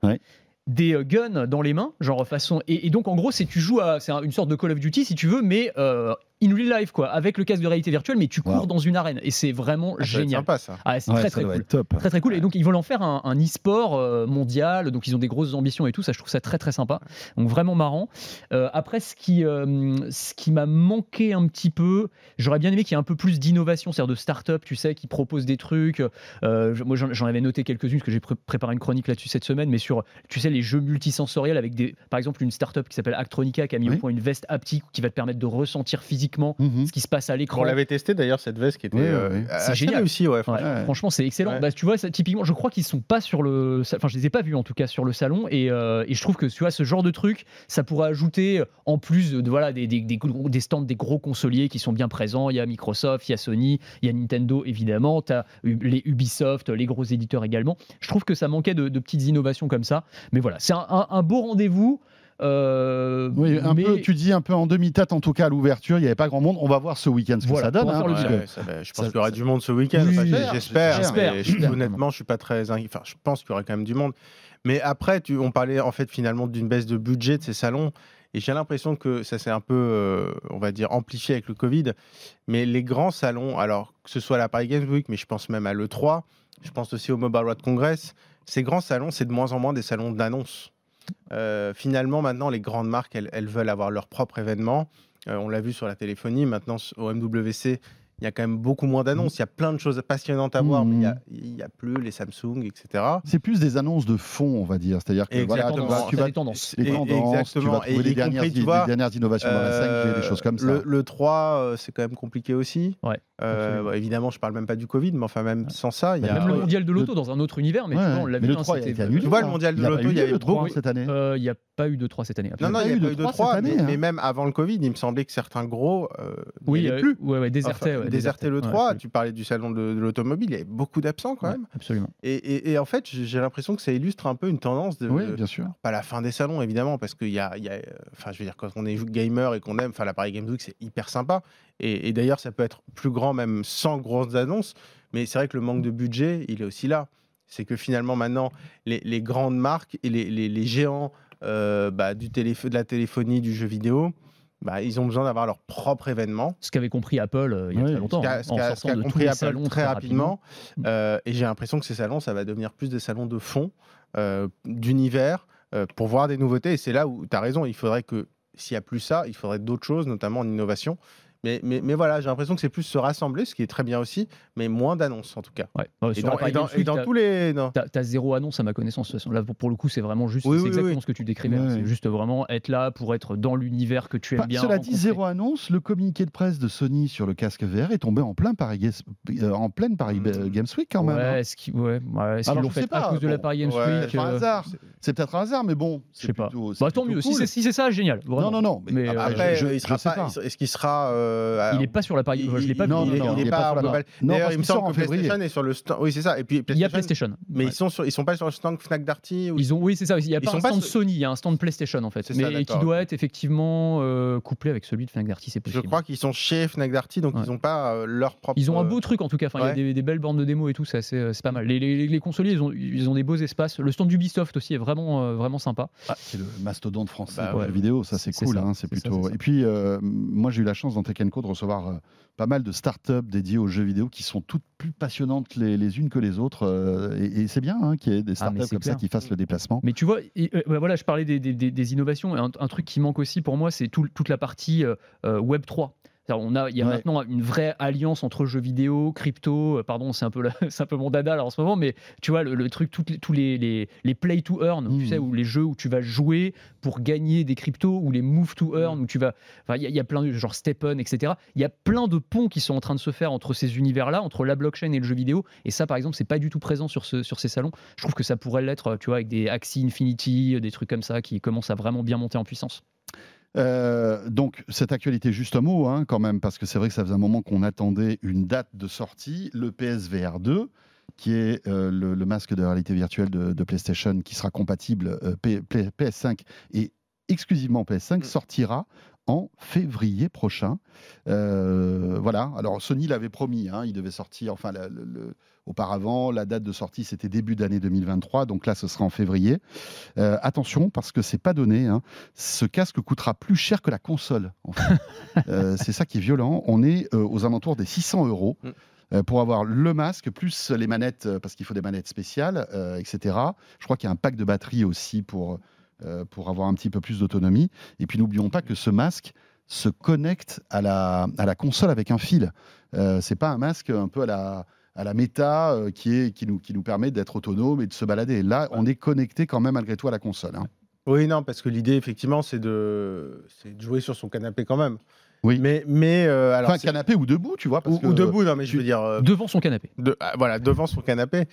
Des euh, guns dans les mains, genre façon. Et, donc en gros, c'est tu joues à, c'est une sorte de Call of Duty si tu veux, mais euh, in real life, quoi, avec le casque de réalité virtuelle, mais tu cours dans une arène. Et c'est vraiment ah, génial. Sympa, ça. Ah, c'est très, très cool. Top. Très, très cool. Et donc, ils veulent en faire un, e-sport euh, mondial. Donc, ils ont des grosses ambitions et tout. Ça, je trouve ça très, très sympa. Donc, vraiment marrant. Euh, après, ce qui, euh, ce qui m'a manqué un petit peu, j'aurais bien aimé qu'il y ait un peu plus d'innovation, c'est-à-dire de start-up, tu sais, qui proposent des trucs. moi, j'en avais noté quelques-unes, parce que j'ai préparé une chronique là-dessus cette semaine, mais sur, tu sais, les jeux multisensoriels avec des, par exemple, une start-up qui s'appelle Actronica qui a mis au point une veste haptique qui va te permettre de ressentir physiquement mhm. ce qui se passe à l'écran. On l'avait testé d'ailleurs cette veste qui était euh, c'est génial. aussi ouais, franchement, c'est excellent. Bah, tu vois typiquement je crois qu'ils sont pas sur le enfin je les ai pas vus en tout cas sur le salon. Et, euh, et je trouve que tu vois ce genre de truc ça pourrait ajouter euh, en plus de voilà des, des, des, stands des gros consoliers qui sont bien présents, il y a Microsoft, il y a Sony, il y a Nintendo évidemment, tu as les Ubisoft, les gros éditeurs également. Je trouve que ça manquait de, petites innovations comme ça. Mais voilà, c'est un, un beau rendez-vous Euh, oui, un peu, tu dis un peu en demi-tête, en tout cas à l'ouverture, il n'y avait pas grand monde. On va voir ce week-end ce que ça donne. Hein, je pense qu'il y aura du monde ce week-end. J'espère. honnêtement, je suis pas très. Enfin, je pense qu'il y aura quand même du monde. Mais après, tu, on parlait en fait finalement d'une baisse de budget de ces salons. Et j'ai l'impression que ça s'est un peu, euh, on va dire, amplifié avec le Covid. Mais les grands salons, alors que ce soit la Paris Games Week, mais je pense même à l'E3, je pense aussi au Mobile World Congress, ces grands salons, c'est de moins en moins des salons d'annonce. Euh, finalement, maintenant, les grandes marques, elles, veulent avoir leur propre événement. Euh, on l'a vu sur la téléphonie. Maintenant, au MWC, il y a quand même beaucoup moins d'annonces. Il y a plein de choses passionnantes à voir, mais il n'y a, plus les Samsung, etc. C'est plus des annonces de fond, on va dire. C'est-à-dire que voilà, tu vas, tu vas, les tendances. Les tendances, tu vas trouver les dernières, dernières, innovations dans la 5G, des choses comme ça. Le, 3, euh, c'est quand même compliqué aussi. Ouais, euh, évidemment, je parle même pas du Covid, mais enfin, même sans ça. Il y a... Même le mondial de l'auto dans un autre univers, mais on l'a vu. Le 3 Tu vois, le mondial de l'auto, il y avait beaucoup cette année. Euh, il n'y a pas eu de 3 cette année. Non, non, il n'y a pas eu de 3, mais hein. même avant le Covid, il me semblait que certains gros. Oui, plus. Désertaient le 3 tu parlais du salon de, l'automobile, il y avait beaucoup d'absents quand même. absolument. Et, en fait, j'ai l'impression que ça illustre un peu une tendance de. Oui, bien sûr. Pas la fin des salons, évidemment, parce qu'il y a, y a, Enfin, je veux dire, quand on est gamer et qu'on aime, enfin, l'appareil Games Week, c'est hyper sympa. Et, d'ailleurs, ça peut être plus grand, même sans grosses annonces. Mais c'est vrai que le manque de budget, il est aussi là. C'est que finalement, maintenant, les, grandes marques et les, géants euh, bah, du de la téléphonie, du jeu vidéo, bah, ils ont besoin d'avoir leur propre événement. Ce qu'avait compris Apple euh, il y a très longtemps. Ce qu'a hein, compris Apple très, rapidement. Euh, et j'ai l'impression que ces salons, ça va devenir plus des salons de fond, euh, d'univers, pour voir des nouveautés. Et c'est là où tu as raison, il faudrait que, s'il n'y a plus ça, il faudrait d'autres choses, notamment en innovation. Mais, mais, mais, voilà, j'ai l'impression que c'est plus se rassembler, ce qui est très bien aussi, mais moins d'annonces en tout cas. Ouais. et, dans, et, dans, tous les. Tu as, zéro annonce à ma connaissance. Là, pour, le coup, c'est vraiment juste. c'est exactement ce que tu décrivais. C'est juste vraiment être là pour être dans l'univers que tu aimes bien. Cela dit, zéro annonce. Le communiqué de presse de Sony sur le casque VR est tombé en plein Paris, euh, en pleine Paris hmm. Games Week quand même. Ouais, est-ce qu'ils ouais, l'ont fait pas, à cause de la Paris Games Week C'est euh, hasard. C'est peut-être un hasard, mais bon. Je sais pas. Bah, tant mieux. Si c'est ça, génial. Non, non, non. Mais après, est-ce qu'il sera. Il n'est pas sur la page. Je l'ai pas non, vu. Non, il n'est pas, pas D'ailleurs, il me semble que PlayStation est sur le stand. Oui, c'est ça. Et puis il y a PlayStation. Mais ils sont ils sont pas sur le stand Fnac Darty. Ils ont oui, c'est ça. Il y a pas un stand Sony, il y a un stand PlayStation en fait, mais qui doit être effectivement euh, couplé avec celui de Fnac Darty, c'est possible. Je crois qu'ils sont chez Fnac Darty, donc ils n'ont pas euh, leur propre. Ils ont un beau truc en tout cas. Enfin, il y a des belles bornes de démo et tout, c'est euh, pas mal. Les consoliers, ils ont ils ont des beaux espaces. Le stand d'Ubisoft aussi est vraiment vraiment sympa. Ah, c'est le mastodonte français de la vidéo, ça c'est cool. C'est plutôt. Et puis moi j'ai eu la chance dans Tech Co de recevoir pas mal de startups dédiées aux jeux vidéo qui sont toutes plus passionnantes les, unes que les autres. Euh, et, c'est bien hein, qu'il y ait des ah, startups comme ça qui fassent le déplacement. Mais tu vois, euh, bah voilà, je parlais des, innovations. Un, un, truc qui manque aussi pour moi, c'est toute la partie euh, Web 3. On a, il y a maintenant une vraie alliance entre jeux vidéo, crypto. Euh, pardon, c'est un peu, c'est un peu mon dada là, en ce moment, mais tu vois le, truc, tous les, les, les, play to earn, tu mmh. sais, où les jeux où tu vas jouer pour gagner des cryptos, ou les move to earn, mmh. où tu vas, il y, a plein de genre Steppen, etc. Il y a plein de ponts qui sont en train de se faire entre ces univers-là, entre la blockchain et le jeu vidéo. Et ça, par exemple, c'est pas du tout présent sur, ce, sur ces salons. Je trouve que ça pourrait l'être, tu vois, avec des Axie Infinity, des trucs comme ça qui commencent à vraiment bien monter en puissance. Euh, donc, cette actualité, juste un mot hein, quand même, parce que c'est vrai que ça faisait un moment qu'on attendait une date de sortie, le PSVR 2 qui est euh, le, masque de réalité virtuelle de, PlayStation qui sera compatible euh, PS5 et exclusivement PS5, mm. sortira en février prochain. voilà, alors Sony l'avait promis, hein, il devait sortir, enfin le Auparavant, la date de sortie, c'était début d'année 2023, donc là, ce sera en février. Euh, attention, parce que c'est pas donné, hein. ce casque coûtera plus cher que la console. Euh, c'est ça qui est violent. On est euh, aux alentours des 600 euros. Mm. pour avoir le masque, plus les manettes, parce qu'il faut des manettes spéciales, etc. Je crois qu'il y a un pack de batterie aussi pour, pour avoir un petit peu plus d'autonomie. Et puis n'oublions pas que ce masque se connecte à la, à la console avec un fil. c'est pas un masque un peu à la, à la méta euh, qui, est, qui, nous, qui nous permet d'être autonome et de se balader. là, on est connecté quand même malgré tout à la console. Hein. Oui, non, parce que l'idée, effectivement, c'est de, de jouer sur son canapé quand même. Oui. Mais, mais euh, alors enfin, canapé ou debout, tu vois. ou, debout, non, mais je veux dire. Euh, devant son canapé. Ah, voilà, devant son canapé.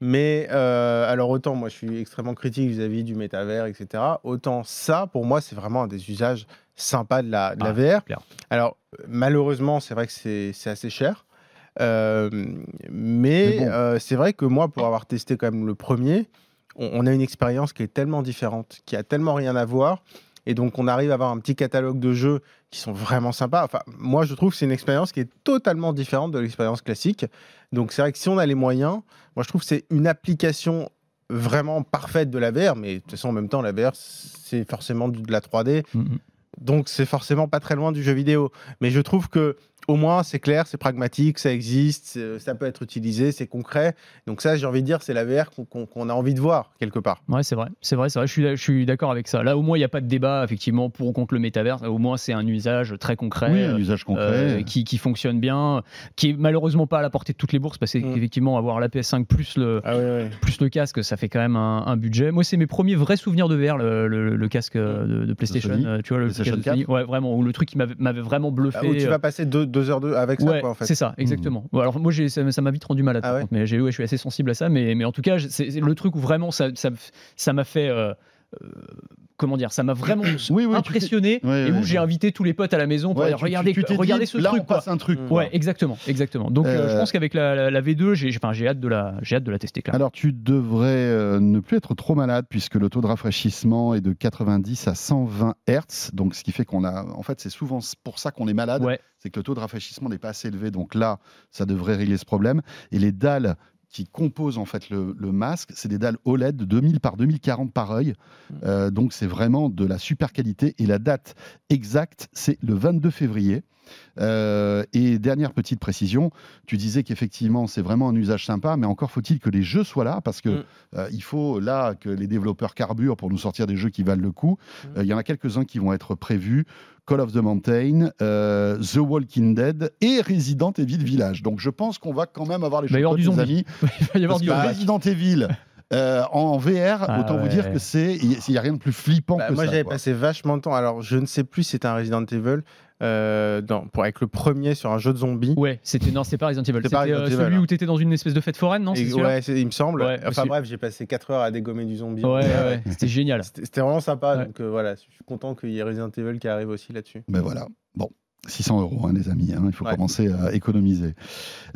Mais alors, autant moi, je suis extrêmement critique vis-à-vis du métavers, etc. Autant ça, pour moi, c'est vraiment un des usages sympas de la, de la ah, VR. Alors, malheureusement, c'est vrai que c'est assez cher. Euh, mais, euh, c'est vrai que moi, pour avoir testé quand même le premier, on, a une expérience qui est tellement différente, qui a tellement rien à voir. Et donc, on arrive à avoir un petit catalogue de jeux qui sont vraiment sympas. Enfin, moi, je trouve que c'est une expérience qui est totalement différente de l'expérience classique. Donc, c'est vrai que si on a les moyens, moi, je trouve que c'est une application vraiment parfaite de la VR, mais de toute façon, en même temps, la VR, c'est forcément de la 3D. Mm-hmm. Donc, c'est forcément pas très loin du jeu vidéo. Mais je trouve que au moins c'est clair, c'est pragmatique, ça existe, ça peut être utilisé, c'est concret. Donc ça, j'ai envie de dire, c'est la VR qu'on a envie de voir quelque part. Ouais, c'est vrai, c'est vrai, c'est vrai. Je suis, je suis d'accord avec ça. Là, au moins, il n'y a pas de débat effectivement pour ou contre le métavers. Au moins, c'est un usage très concret, oui, un usage concret, euh, qui, qui, fonctionne bien, qui est malheureusement pas à la portée de toutes les bourses parce qu'effectivement, mm. avoir la PS5 plus le ah plus le casque, ça fait quand même un, budget. Moi, c'est mes premiers vrais souvenirs de VR, le, le, casque de, PlayStation. Euh, tu vois, le PlayStation 4. Ouais, vraiment, ou le truc qui m'avait vraiment bluffé. Ah, où tu vas passer deux, deux heures de, avec ça, quoi, en fait. C'est ça, exactement. Bon, alors moi, ça m'a vite rendu malade. Ah mais j'ai, je suis assez sensible à ça. Mais, mais en tout cas, c'est le truc où vraiment ça, ça, ça m'a fait. Euh, comment dire, ça m'a vraiment impressionné et où j'ai invité tous les potes à la maison pour dire, regarder, regarder ce là truc. on passe un truc. Ouais, exactement, exactement. Donc euh, je pense qu'avec la, la, V2, j'ai, enfin, hâte de la, j'ai hâte de la tester. Alors tu devrais ne plus être trop malade puisque le taux de rafraîchissement est de 90 à 120 Hz, donc ce qui fait qu'on a, en fait, c'est souvent pour ça qu'on est malade, c'est que le taux de rafraîchissement n'est pas assez élevé. Donc là, ça devrait régler ce problème. Et les dalles qui composent en fait le, masque, c'est des dalles OLED de 2000 par 2040 par œil. Mmh. Euh, donc c'est vraiment de la super qualité. Et la date exacte, c'est le 22 février. Euh, et dernière petite précision, tu disais qu'effectivement c'est vraiment un usage sympa, mais encore faut-il que les jeux soient là parce que mmh. euh, il faut là que les développeurs carburent pour nous sortir des jeux qui valent le coup. Mmh. Il y en a quelques-uns qui vont être prévus. Call of the Mountain, euh, The Walking Dead et Resident Evil Village. Donc je pense qu'on va quand même avoir les choses, des amis. Il va y avoir du Resident Evil. Euh, en VR, ah autant vous dire que c'est, il n'y a rien de plus flippant bah, que moi, ça. Moi, j'avais passé vachement de temps. Alors, je ne sais plus si c'était un Resident Evil. Euh, dans, pour, avec le premier sur un jeu de zombies. Ouais, c'était non, c'est pas Resident Evil. C'était euh, celui où tu étais dans une espèce de fête foraine, non et, Ouais, il me semble. enfin bref, j'ai passé 4 heures à dégommer du zombie. Ouais, ouais, c'était génial. C'était vraiment sympa. Donc euh, voilà, je suis content qu'il y ait Resident Evil qui arrive aussi là-dessus. Mais voilà. Bon, 600 euros, hein, les amis, hein, il faut commencer à économiser.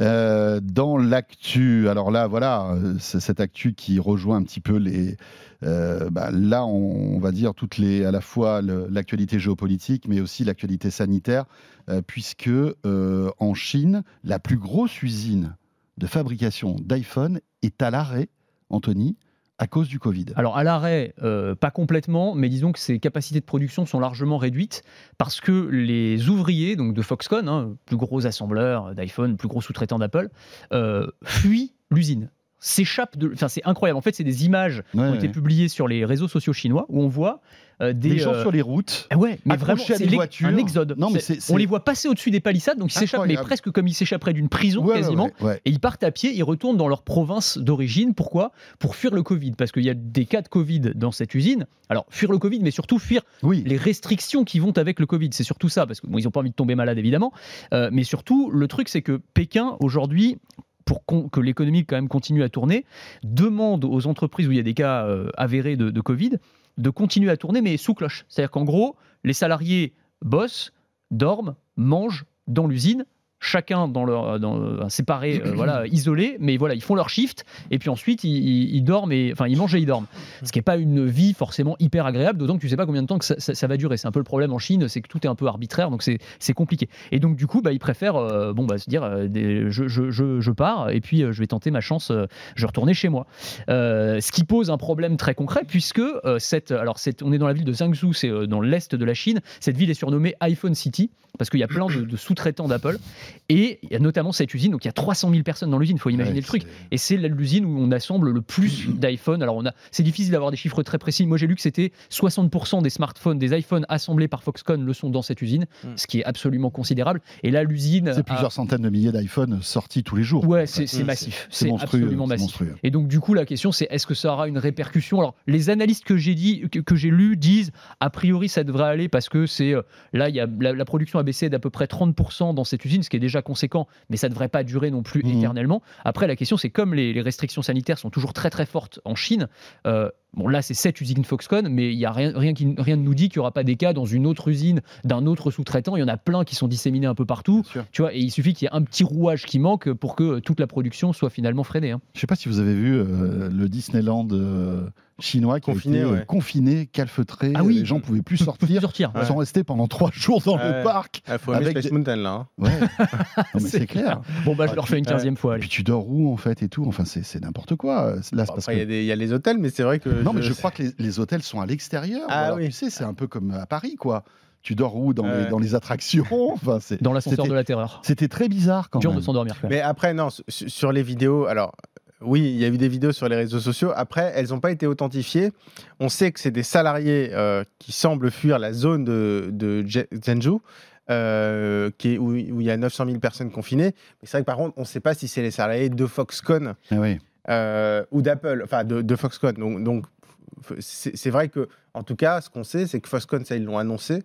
Euh, dans l'actu, alors là, voilà, c'est cette actu qui rejoint un petit peu les. Euh, bah, là, on, va dire toutes les, à la fois l'actualité géopolitique, mais aussi l'actualité sanitaire, euh, puisque en Chine, la plus grosse usine de fabrication d'iPhone est à l'arrêt, Anthony, à cause du Covid. Alors à l'arrêt, euh, pas complètement, mais disons que ses capacités de production sont largement réduites parce que les ouvriers donc de Foxconn, hein, plus gros assembleur d'iPhone, plus gros sous-traitant d'Apple, euh, fuient l'usine s'échappent de. Enfin, c'est incroyable. En fait, c'est des images qui ont été publiées sur les réseaux sociaux chinois où on voit euh, des, gens sur les routes, ah ouais, mais vraiment, c'est un exode. Non, mais On les voit passer au-dessus des palissades, donc ils s'échappent, mais presque comme ils s'échapperaient d'une prison quasiment. et ils partent à pied, ils retournent dans leur province d'origine. Pourquoi? Pour fuir le Covid, parce qu'il y a des cas de Covid dans cette usine. Alors fuir le Covid, mais surtout fuir les restrictions qui vont avec le Covid. C'est surtout ça, parce qu'ils bon, n'ont pas envie de tomber malade évidemment, euh, mais surtout le truc, c'est que Pékin aujourd'hui pour que l'économie quand même continue à tourner, demande aux entreprises où il y a des cas euh, avérés de, de, Covid de continuer à tourner, mais sous cloche. C'est-à-dire qu'en gros, les salariés bossent, dorment, mangent dans l'usine, chacun dans leur dans, euh, séparé, euh, voilà, isolé, mais voilà, ils font leur shift et puis ensuite ils, dorment et enfin ils mangent et ils dorment. Ce qui n'est pas une vie forcément hyper agréable, d'autant que tu sais pas combien de temps que ça, va durer. C'est un peu le problème en Chine, c'est que tout est un peu arbitraire, donc c'est compliqué. Et donc du coup, bah, ils préfèrent euh, bon bah se dire je, je, je, je, pars et puis je vais tenter ma chance, je vais retourner chez moi. ce qui pose un problème très concret puisque cette alors on est dans la ville de Zhangzhou, c'est dans l'est de la Chine. Cette ville est surnommée iPhone City parce qu'il y a plein de, de sous-traitants d'Apple et il y a notamment cette usine, donc il y a 300 000 personnes dans l'usine, il faut imaginer le truc. Et c'est l'usine où on assemble le plus d'iPhone. Alors on a, c'est difficile d'avoir des chiffres très précis. Moi j'ai lu que c'était 60% des smartphones, des iPhones assemblés par Foxconn le sont dans cette usine, hmm. ce qui est absolument considérable. Et là l'usine. C'est plusieurs centaines de milliers d'iPhones sortis tous les jours. Ouais, c'est, massif. C'est, absolument massif. Et donc du coup la question c'est est-ce que ça aura une répercussion? Alors les analystes que j'ai dit, que, j'ai lu disent a priori ça devrait aller parce que c'est euh, là il y a la, la production a baissé d'à peu près 30% dans cette usine, ce qui est déjà conséquent, mais ça ne devrait pas durer non plus mmh. éternellement. Après, la question, c'est comme les, restrictions sanitaires sont toujours très très fortes en Chine, euh, Bon, là, c'est cette usine Foxconn, mais il y a rien, rien, qui, rien ne nous dit qu'il n'y aura pas des cas dans une autre usine d'un autre sous-traitant. Il y en a plein qui sont disséminés un peu partout. Tu vois, et il suffit qu'il y ait un petit rouage qui manque pour que toute la production soit finalement freinée. Hein. Je ne sais pas si vous avez vu euh, le Disneyland. Euh, chinois qui confiné, été ouais. confiné, calfeutré. Ah oui. Les gens ne pouvaient plus sortir. sortir. Ils sont restés pendant trois jours dans le parc. Il faut avec... Space Mountain là. Hein. Ouais. c'est clair. Bon bah je ah, leur fais une quinzième fois. Et puis tu dors où en fait et tout? Enfin c'est n'importe quoi. Là, bon, après il que... y, y, a les hôtels, mais c'est vrai que. Non mais je crois que les, les, hôtels sont à l'extérieur. Ah alors, oui. Tu sais c'est un peu comme à Paris quoi tu dors où dans, les, dans les attractions? Enfin, Dans l'ascenseur de la terreur. C'était très bizarre quand Dur même. de s'endormir. Mais après, non, sur les vidéos, alors oui, il y a eu des vidéos sur les réseaux sociaux. Après, elles n'ont pas été authentifiées. On sait que c'est des salariés euh, qui semblent fuir la zone de, de Zhengzhou. Euh, qui est, où, où, il y a 900 000 personnes confinées. Mais c'est vrai que par contre, on ne sait pas si c'est les salariés de Foxconn ah oui. Euh, ou d'Apple, enfin de, de, Foxconn. Donc, donc c'est vrai que, en tout cas, ce qu'on sait, c'est que Foxconn, ça, ils l'ont annoncé.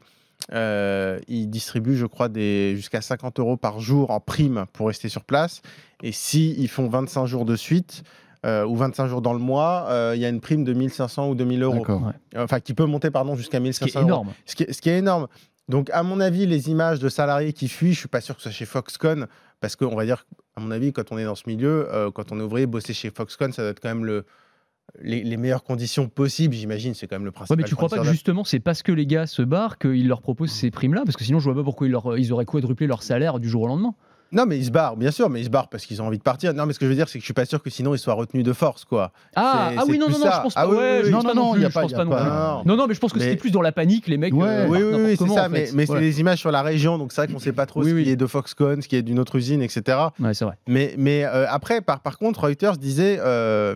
Euh, ils distribuent, je crois, jusqu'à 50 euros par jour en prime pour rester sur place. Et s'ils ils font 25 jours de suite, euh, ou 25 jours dans le mois, euh, il y a une prime de 1500 ou 2000 euros. Ouais. Enfin, qui peut monter pardon, jusqu'à 1500 ce qui est énorme. euros. Ce qui est, ce qui est énorme. Donc, à mon avis, les images de salariés qui fuient, je suis pas sûr que ce soit chez Foxconn, parce qu'on va dire, à mon avis, quand on est dans ce milieu, euh, quand on est ouvrier, bosser chez Foxconn, ça doit être quand même le, les, les, meilleures conditions possibles, j'imagine, c'est quand même le principal. Ouais, mais tu crois pas que justement c'est parce que les gars se barrent qu'ils leur proposent ces primes-là? Parce que sinon, je vois pas pourquoi ils, leur, ils auraient quadruplé leur salaire du jour au lendemain. Non, mais ils se barrent, bien sûr, mais ils se barrent parce qu'ils ont envie de partir. Non, mais ce que je veux dire, c'est que je suis pas sûr que sinon ils soient retenus de force, quoi. Ah, ah oui, non, non, non, je pense pas. Ah, oui, oui, non, non, non, il y a pas, pas non, pas, non, non, mais je pense que mais... c'était plus dans la panique, les mecs. Ouais. Euh, oui, oui, oui c'est ça, mais, mais voilà. c'est des images sur la région, donc c'est vrai qu'on sait pas trop ce qui est de Foxconn, ce qui est d'une autre usine, etc. Ouais, c'est vrai. Mais, mais euh, après, par, par contre, Reuters disait euh,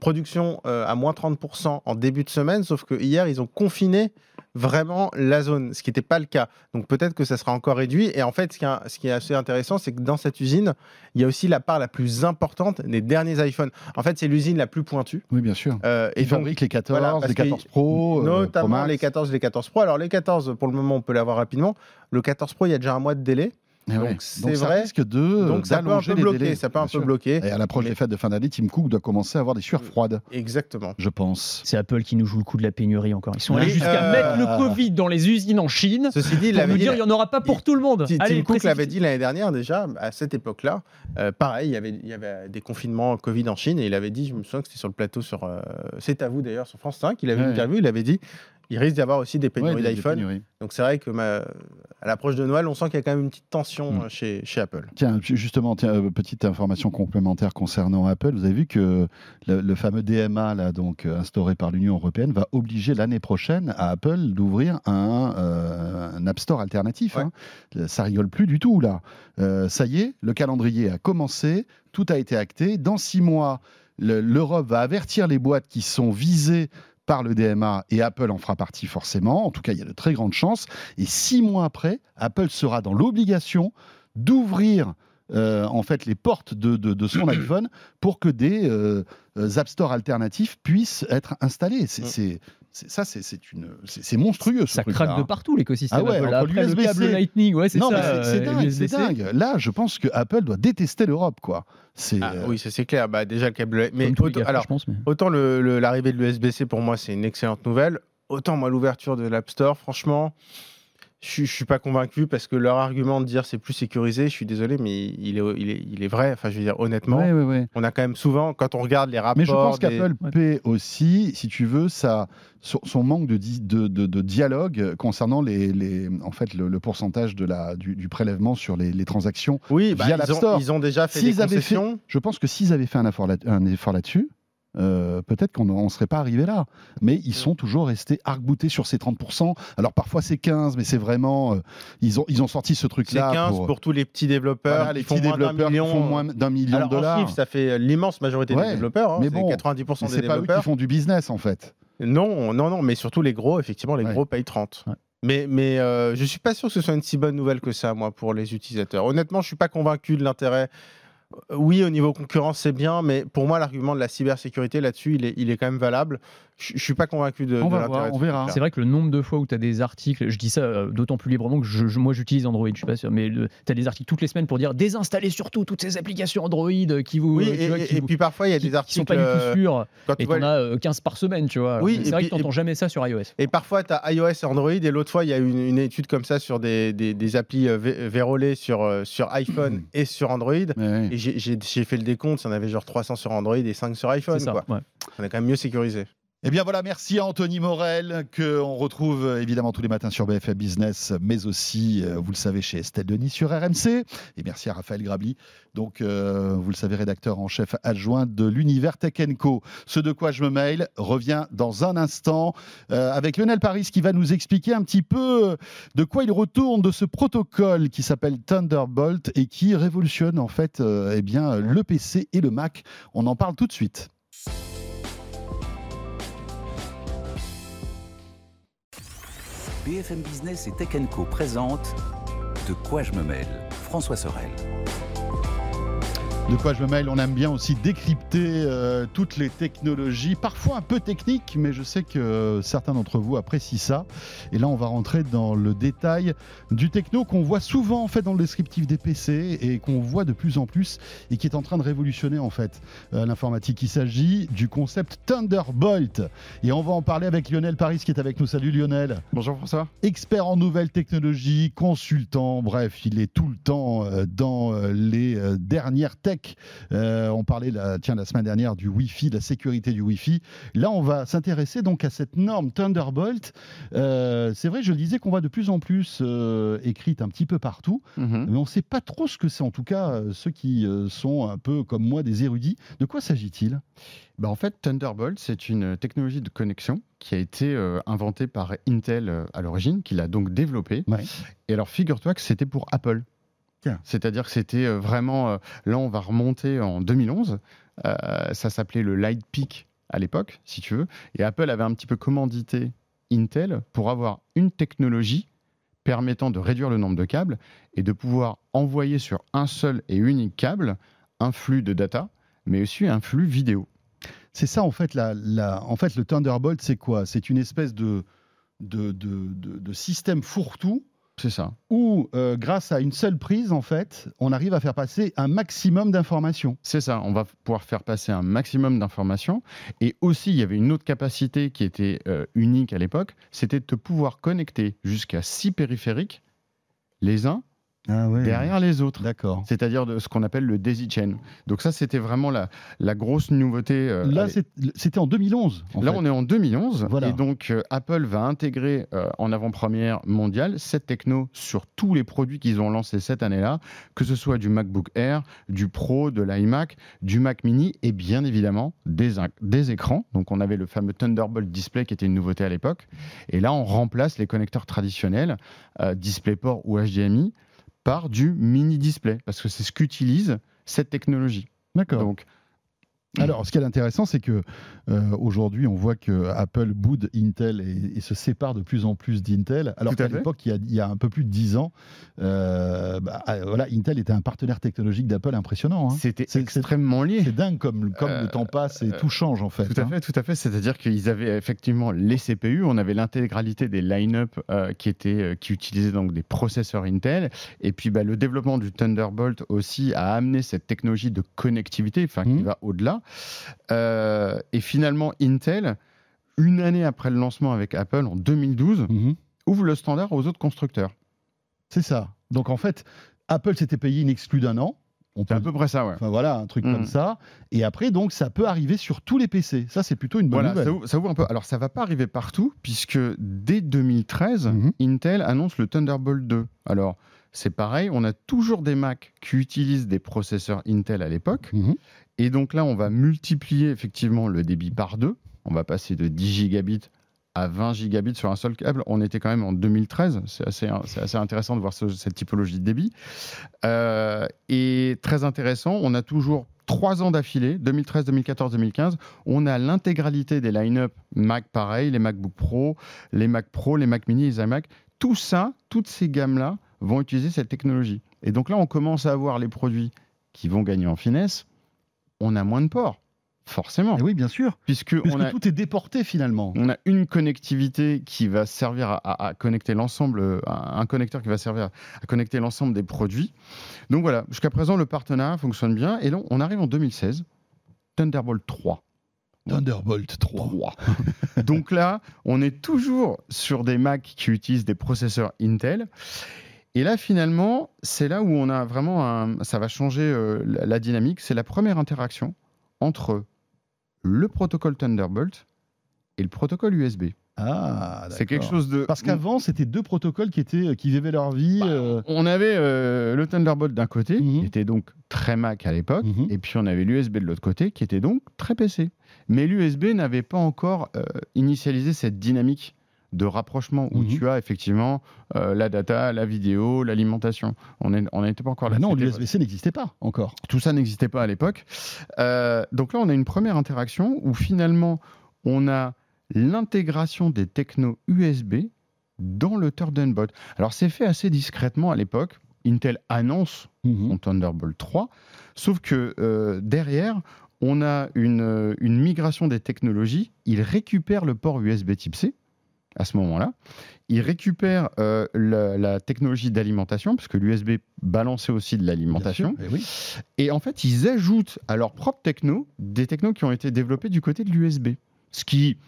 production euh, à moins 30% en début de semaine, sauf que hier, ils ont confiné vraiment la zone, ce qui n'était pas le cas. Donc peut-être que ça sera encore réduit. Et en fait, ce qui est, ce qui est assez intéressant, c'est que dans cette usine, il y a aussi la part la plus importante des derniers iPhones. En fait, c'est l'usine la plus pointue. Oui, bien sûr. Euh, Ils fabriquent les 14, voilà, parce les 14 que- Pro, euh, notamment Pro les 14 les 14 Pro. Alors les 14, pour le moment, on peut l'avoir rapidement. Le 14 Pro, il y a déjà un mois de délai. Eh ouais. Donc, c'est Donc ça vrai. risque de Donc ça peut un d'allonger peu les bloquer. délais, Ça peut un peu sûr. bloquer. Et à l'approche Mais- des fêtes de fin d'année, Tim Cook doit commencer à avoir des sueurs froides, Exactement. je pense. C'est Apple qui nous joue le coup de la pénurie encore. Ils sont allés jusqu'à euh, mettre le Covid dans les usines en Chine Ceci dit, il pour nous dit, dire il n'y en aura pas pour tout le monde. Tim Cook l'avait dit l'année dernière déjà, à cette époque-là. Euh, pareil, il y, avait, il y avait des confinements Covid en Chine et il avait dit, je me souviens que c'était sur le plateau sur. euh, C'est à vous d'ailleurs, sur France 5, il avait une interview, il avait dit il risque d'y avoir aussi des pénuries Ouais, d'iPhone. Donc c'est vrai que ma- à l'approche de Noël, on sent qu'il y a quand même une petite tension Mm. euh, chez, chez Apple. Tiens, ju- justement, tiens, euh, petite information complémentaire concernant Apple. Vous avez vu que le, le fameux DMA, là, donc, euh, instauré par l'Union européenne, va obliger l'année prochaine à Apple d'ouvrir un, euh, un App Store alternatif. Ouais. hein. Ça rigole plus du tout, là. Euh, ça y est, le calendrier a commencé, tout a été acté. Dans six mois, le- l'Europe va avertir les boîtes qui sont visées par le DMA et Apple en fera partie forcément. En tout cas, il y a de très grandes chances. Et six mois après, Apple sera dans l'obligation d'ouvrir euh, en fait les portes de, de- de son iPhone pour que des euh, euh, App Store alternatifs puissent être installés. C'est, Mm. c'est- ça, c'est, c'est une, c'est, c'est monstrueux. ce Ça craque de hein. partout l'écosystème Ah ouais, Apple. Après le câble Lightning, ouais, c'est ça. c'est, euh, dingue, dingue. Là, je pense que Apple doit détester l'Europe, quoi. C'est, Ah, euh, oui, ça c'est clair. Bah, déjà le câble. Mais autant, alors, je pense. mais- autant le- le- l'arrivée de l'USB-C pour moi c'est une excellente nouvelle. Autant moi l'ouverture de l'App Store, franchement, je je suis pas convaincu parce que leur argument de dire c'est plus sécurisé, je suis désolé, mais il est, il est, il est vrai. Enfin, je veux dire honnêtement, ouais, ouais, ouais. on a quand même souvent quand on regarde les rapports. Mais je pense des- qu'Apple paie aussi, si tu veux, ça, son, manque de, di- de, de- de dialogue concernant les, les- en fait, le, le pourcentage de la, du, du prélèvement sur les, les transactions. Oui, bah, via l'App ont, Store. ils ont déjà fait des fait- concessions. Je pense que s'ils avaient fait un effort, là- un effort là-dessus, euh, peut-être qu'on ne serait pas arrivé là. Mais ils sont toujours restés arc-boutés sur ces 30%. Alors parfois c'est 15, mais c'est vraiment... euh, ils, ont, ils ont sorti ce C'est truc-là 15 pour, pour, tous les petits développeurs voilà, les qui petits développeurs million. qui font moins d'un million Alors, de en dollars. chiffres, ça fait l'immense majorité Ouais, des développeurs. hein, mais c'est bon, 90% Mais des c'est pas eux qui développeurs. font du business en fait. Non, non, non, mais surtout les gros, effectivement, les Ouais. gros payent 30. Ouais. Mais, mais euh, je suis pas sûr que ce soit une si bonne nouvelle que ça, moi, pour les utilisateurs. Honnêtement, je suis pas convaincu de l'intérêt. Oui, au niveau concurrence, c'est bien, mais pour moi, l'argument de la cybersécurité là-dessus, il est, il est quand même valable. Je suis pas convaincu de, on de va l'intérêt voir, de on verra. C'est vrai que le nombre de fois où tu as des articles, je dis ça euh, d'autant plus librement que je, je- moi j'utilise Android, je suis pas sûr, mais tu as des articles toutes les semaines pour dire désinstallez surtout toutes ces applications Android qui vous. Oui, euh, tu et, vois, et- qui et vous- puis parfois il y a qui- des qui articles. sont pas du euh, tout sûrs, quand tu et vois t'en as euh, 15 par semaine, tu vois. Oui, c'est vrai puis- que t'entends jamais ça sur iOS. Et parfois, tu as iOS et Android, et l'autre fois, il y a une, une étude comme ça sur des, des, des applis euh, vé- vérolées sur, euh, sur iPhone et sur Android. Ouais. Et j'ai- fait le décompte, il y en avait genre 300 sur Android et 5 sur iPhone. C'est ça. Quoi. ouais. On est quand même mieux sécurisé. Eh bien voilà, merci à Anthony Morel, qu'on retrouve euh, évidemment tous les matins sur BFM Business, mais aussi, euh, vous le savez, chez Estelle Denis sur RMC. Et merci à Raphaël Grabli, donc euh, vous le savez, rédacteur en chef adjoint de l'univers Tech Co. Ce de quoi je me mail revient dans un instant avec Lionel Paris qui va nous expliquer un petit peu de quoi il retourne de ce protocole qui s'appelle Thunderbolt et qui révolutionne en fait eh bien, le PC et le Mac. On en parle tout de suite. BFM Business et Tech Co présente De quoi je me mêle François Sorel. De quoi je me mêle On aime bien aussi décrypter euh, toutes les technologies, parfois un peu techniques, mais je sais que certains d'entre vous apprécient ça. Et là, on va rentrer dans le détail du techno qu'on voit souvent en fait dans le descriptif des PC et qu'on voit de plus en plus et qui est en train de révolutionner en fait euh, l'informatique. Il s'agit du concept Thunderbolt. Et on va en parler avec Lionel Paris qui est avec nous. Salut Lionel Bonjour François. expert en nouvelles technologies, consultant, bref, il est tout le temps euh, dans les dernières tech. Euh, on parlait la, tiens, la semaine dernière du Wi-Fi, de la sécurité du Wi-Fi. Là, on va s'intéresser donc à cette norme Thunderbolt. Euh, c'est vrai, je le disais, qu'on voit de plus en plus euh, écrite un petit peu partout, Mhm. mais on ne sait pas trop ce que c'est. En tout cas, ceux qui sont un peu comme moi des érudits. De quoi s'agit-il? Bah, en fait, Thunderbolt, c'est une technologie de connexion qui a été euh, inventée par Intel euh, à l'origine, qui l'a donc développée. Ouais. Et alors, figure-toi que c'était pour Apple. C'est-à-dire que c'était euh, vraiment. euh, là, on va remonter en 2011. Euh, ça s'appelait le Lightpeak à l'époque, si tu veux. Et Apple avait un petit peu commandité Intel pour avoir une technologie permettant de réduire le nombre de câbles et de pouvoir envoyer sur un seul et unique câble un flux de data, mais aussi un flux vidéo. C'est ça, en fait, la, la- en fait, le Thunderbolt, c'est quoi? C'est une espèce de, de, de, de- de système fourre-tout C'est ça. où, euh, grâce à une seule prise, en fait, on arrive à faire passer un maximum d'informations. C'est ça, on va pouvoir faire passer un maximum d'informations. Et aussi, il y avait une autre capacité qui était euh, unique à l'époque, c'était de pouvoir connecter jusqu'à six périphériques, les uns Ah derrière les autres. D'accord. C'est-à-dire de ce qu'on appelle le daisy chain. Donc ça, c'était vraiment la, la grosse nouveauté. euh, Là, c'était en 2011. en Là, fait. on est en 2011 Voilà. et donc euh, Apple va intégrer euh, en avant-première mondiale cette techno sur tous les produits qu'ils ont lancés cette année-là, que ce soit du MacBook Air, du Pro, de l'iMac, du Mac Mini et bien évidemment des, des écrans. Donc on avait le fameux Thunderbolt Display qui était une nouveauté à l'époque. Et là, on remplace les connecteurs traditionnels, DisplayPort ou HDMI, par du mini display parce que c'est ce qu'utilise cette technologie. D'accord. Donc Alors, ce qui est intéressant, c'est que euh, aujourd'hui, on voit que Apple boude Intel et, et se sépare de plus en plus d'Intel. Alors qu'à l'époque, il, y a- il y a un peu plus de 10 ans, euh, bah, ah, voilà, Intel était un partenaire technologique d'Apple impressionnant. hein. c'était extrêmement lié. C'est dingue comme, comme Euh, le temps passe et euh, tout change en fait. Tout à hein. fait, tout à fait. C'est-à-dire qu'ils avaient effectivement les CPU, on avait l'intégralité des line-up euh, qui étaient euh, qui utilisaient donc des processeurs Intel, et puis bah, le développement du Thunderbolt aussi a amené cette technologie de connectivité, enfin qui Mhm. va au-delà. Euh, et finalement, Intel, une année après le lancement avec Apple en 2012, Mhm. ouvre le standard aux autres constructeurs. C'est ça. Donc en fait, Apple s'était payé une exclue d'un an. On C'est à peu près ça, ouais. Enfin voilà, un truc Mhm. comme ça. Et après, donc, ça peut arriver sur tous les PC. Ça, c'est plutôt une bonne Voilà, nouvelle. ça ouvre, ça ouvre un peu. Alors, ça va pas arriver partout, puisque dès 2013, Mhm. Intel annonce le Thunderbolt 2. Alors, c'est pareil, on a toujours des Mac qui utilisent des processeurs Intel à l'époque. Mhm. Et donc là, on va multiplier effectivement le débit par deux. On va passer de 10 gigabits à 20 gigabits sur un seul câble. On était quand même en 2013. C'est assez, intéressant de voir ce- cette typologie de débit. Euh, et très intéressant, on a toujours trois ans d'affilée, 2013, 2014, 2015. On a l'intégralité des line-up Mac pareil, les MacBook Pro, les Mac Pro, les Mac Mini, les iMac. Tout ça, toutes ces gammes-là vont utiliser cette technologie. Et donc là, on commence à avoir les produits qui vont gagner en finesse. On a moins de ports. Forcément. Eh oui, bien sûr. Puisque, Puisque on a, tout est déporté finalement. on a une connectivité qui va servir à, à- à connecter l'ensemble, un connecteur qui va servir à, à connecter l'ensemble des produits. Donc voilà, jusqu'à présent, le partenariat fonctionne bien. Et là, on arrive en 2016, Thunderbolt 3. Thunderbolt 3. 3. Donc là, on est toujours sur des Mac qui utilisent des processeurs Intel. Et là, finalement, c'est là où on a vraiment un, ça va changer euh, la, dynamique. C'est la première interaction entre le protocole Thunderbolt et le protocole USB. Ah, C'est quelque chose de. Parce qu'avant, c'était deux protocoles qui étaient qui vivaient leur vie. Bah, euh, On avait euh, le Thunderbolt d'un côté, Mhm. qui était donc très Mac à l'époque, Mhm. et puis on avait l'USB de l'autre côté, qui était donc très PC. Mais l'USB n'avait pas encore euh, initialisé cette dynamique de rapprochement où Mhm. tu as effectivement euh, la data, la vidéo, l'alimentation. On est- on n'était pas encore bah là. non, C'était- l'USB-C n'existait pas encore. tout ça n'existait pas à l'époque. Euh, donc là, on a une première interaction où finalement, on a l'intégration des technos USB dans le Thunderbolt. Alors, c'est fait assez discrètement à l'époque. Intel annonce Mhm. son Thunderbolt 3, sauf que euh, derrière, on a une, une migration des technologies. Il récupère le port USB type C à ce moment-là. Il récupère euh, la, la technologie d'alimentation, parce que l'USB balançait aussi de l'alimentation. Sûr, eh oui. Et en fait, ils ajoutent à leur propre techno des technos qui ont été développés du côté de l'USB. Ce qui,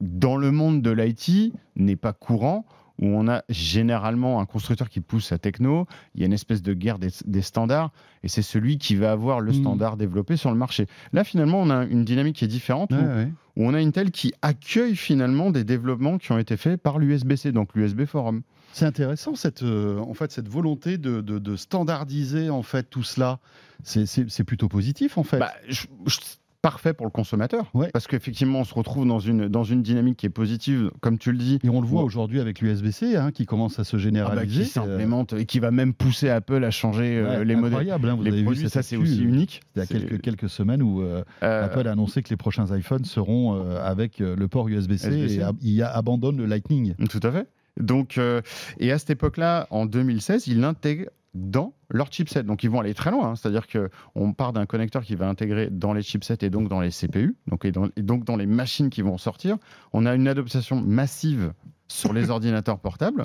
dans le monde de l'IT, n'est pas courant, où on a généralement un constructeur qui pousse sa techno, il y a une espèce de guerre des, des standards, et c'est celui qui va avoir le Mhm. standard développé sur le marché. Là, finalement, on a une dynamique qui est différente, où, Ouais, ouais. où on a Intel qui accueille finalement des développements qui ont été faits par l'USB-C, donc l'USB Forum. C'est intéressant cette, euh, en fait, cette volonté de, de- de standardiser en fait tout cela. C'est- plutôt positif en fait. Bah, je- je- parfait pour le consommateur. Ouais. Parce qu'effectivement, on se retrouve dans une, dans une dynamique qui est positive, comme tu le dis. Et on le voit Ouais. aujourd'hui avec l'USB-C hein, qui commence à se ah bah, généraliser. qui s'implémente et qui va même pousser Apple à changer euh, Ouais, les modèles. incroyable, hein, vous Les avez produits, vu ça c'est aussi unique. Il y a quelques, quelques semaines où euh, euh, Apple a annoncé que les prochains iPhones seront euh, avec le port USB-C et ab- il abandonne le Lightning. Tout à fait. Donc, euh, et à cette époque-là, en 2016, ils l'intègrent dans leur chipset. Donc, ils vont aller très loin. hein. C'est-à-dire qu'on part d'un connecteur qui va intégrer dans les chipsets et donc dans les CPU, donc, et, dans- et donc dans les machines qui vont sortir. On a une adoption massive sur les ordinateurs portables.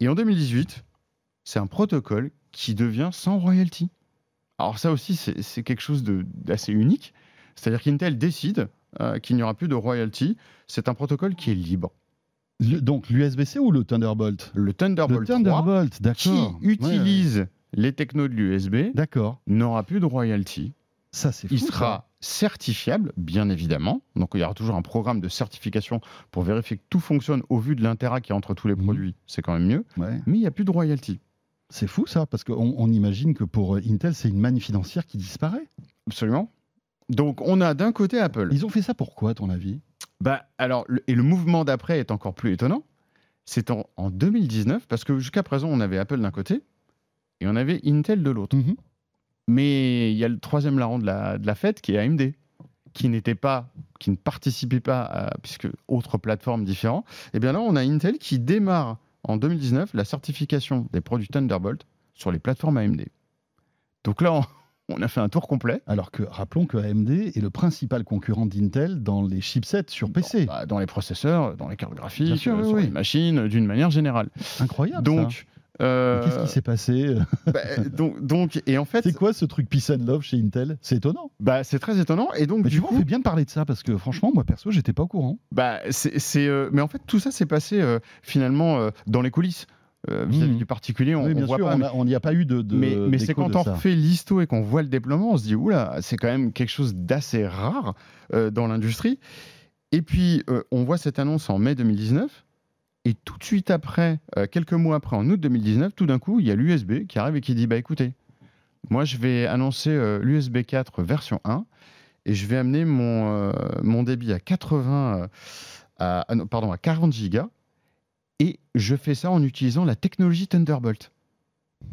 Et en 2018, c'est un protocole qui devient sans royalty. Alors ça aussi, c'est quelque chose d'assez unique. C'est-à-dire qu'Intel décide euh, qu'il n'y aura plus de royalty. C'est un protocole qui est libre. Donc l'USB-C ou le Thunderbolt? Le Thunderbolt, Le 3, Thunderbolt, qui d'accord. Ouais, utilise les technos de l'USB, n'aura plus de royalty. Ça, c'est fou. Il sera certifiable, bien évidemment. Donc il y aura toujours un programme de certification pour vérifier que tout fonctionne au vu de l'intérêt qu'il y a entre tous les Mhm. produits. C'est quand même mieux. Ouais. Mais il n'y a plus de royalty. C'est fou ça, parce qu'on on imagine que pour euh, Intel, c'est une manne financière qui disparaît. Absolument. Donc on a d'un côté Apple. Ils ont fait ça pourquoi, à ton avis? Bah, alors, le- et le mouvement d'après est encore plus étonnant. C'est en, en 2019, parce que jusqu'à présent, on avait Apple d'un côté et on avait Intel de l'autre. Mhm. Mais il y a le troisième larron de la, de la fête qui est AMD, qui n'était pas, qui ne participait pas, à, puisque autre plateforme différente. Et bien là, on a Intel qui démarre en 2019 la certification des produits Thunderbolt sur les plateformes AMD. Donc là, on, on a fait un tour complet. Alors que rappelons que AMD est le principal concurrent d'Intel dans les chipsets sur PC. Bah, dans les processeurs, dans les cartes graphiques, Bien sûr, euh, oui, sur oui. les machines, euh, d'une manière générale. Incroyable. Donc, euh, qu'est-ce qui s'est passé bah, donc, donc, et en fait, C'est quoi ce truc peace and love chez Intel? C'est étonnant. bah, c'est très étonnant. Et donc, Mais du vois, on coup, fait bien de parler de ça parce que franchement, moi perso, j'étais pas au courant. bah, c'est, c'est, euh, mais en fait, tout ça s'est passé euh, finalement euh, dans les coulisses. Euh, vis-à-vis Mhm. du particulier, on, oui, mais- a- n'y a, pas eu de. de mais, mais c'est quand on ça. fait l'histo et qu'on voit le déploiement, on se dit oula, c'est quand même quelque chose d'assez rare euh, dans l'industrie. Et puis, euh, on voit cette annonce en mai 2019. Et tout de suite après, quelques mois après, en août 2019, tout d'un coup, il y a l'USB qui arrive et qui dit bah écoutez, moi je vais annoncer l'USB 4 version 1 et je vais amener mon, mon débit à 80, euh, à, ah pardon, à 40 gigas. Et je fais ça en utilisant la technologie Thunderbolt.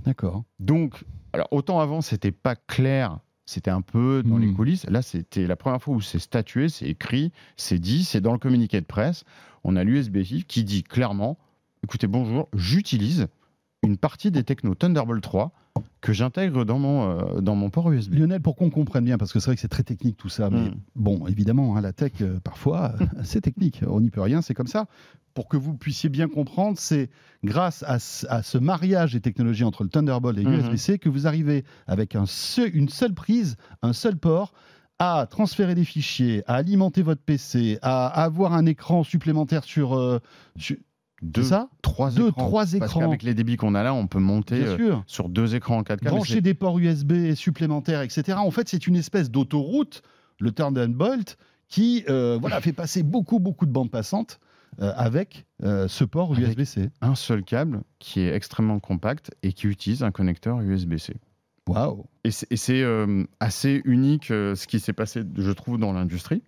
D'accord. Donc, alors autant avant, c'était pas clair, c'était un peu dans Hmm. les coulisses. Là, c'était la première fois où c'est statué, c'est écrit, c'est dit, c'est dans le communiqué de presse. On a l'USB qui dit clairement écoutez, bonjour, j'utilise une partie des technos Thunderbolt 3 que j'intègre dans mon, euh, dans mon port USB. Lionel, pour qu'on comprenne bien, parce que c'est vrai que c'est très technique tout ça, mais Mm. bon, évidemment, hein, la tech, euh, parfois, c'est technique. On n'y peut rien, c'est comme ça. Pour que vous puissiez bien comprendre, c'est grâce à, ce- à ce mariage des technologies entre le Thunderbolt et l'USB-C que vous arrivez avec un seul- une seule prise, un seul port, à transférer des fichiers, à alimenter votre PC, à avoir un écran supplémentaire sur. euh, sur- Deux, ça trois Deux, écrans. trois Parce écrans. qu'avec les débits qu'on a là, on peut monter euh, sur deux écrans en 4K. mais brancher des ports USB supplémentaires, etc. En fait, c'est une espèce d'autoroute, le Thunderbolt, qui euh, voilà, fait passer beaucoup, beaucoup de bandes passantes euh, avec ce port USB-C. un seul câble qui est extrêmement compact et qui utilise un connecteur USB-C. Waouh Et c'est- assez unique ce qui s'est passé, je trouve, dans l'industrie.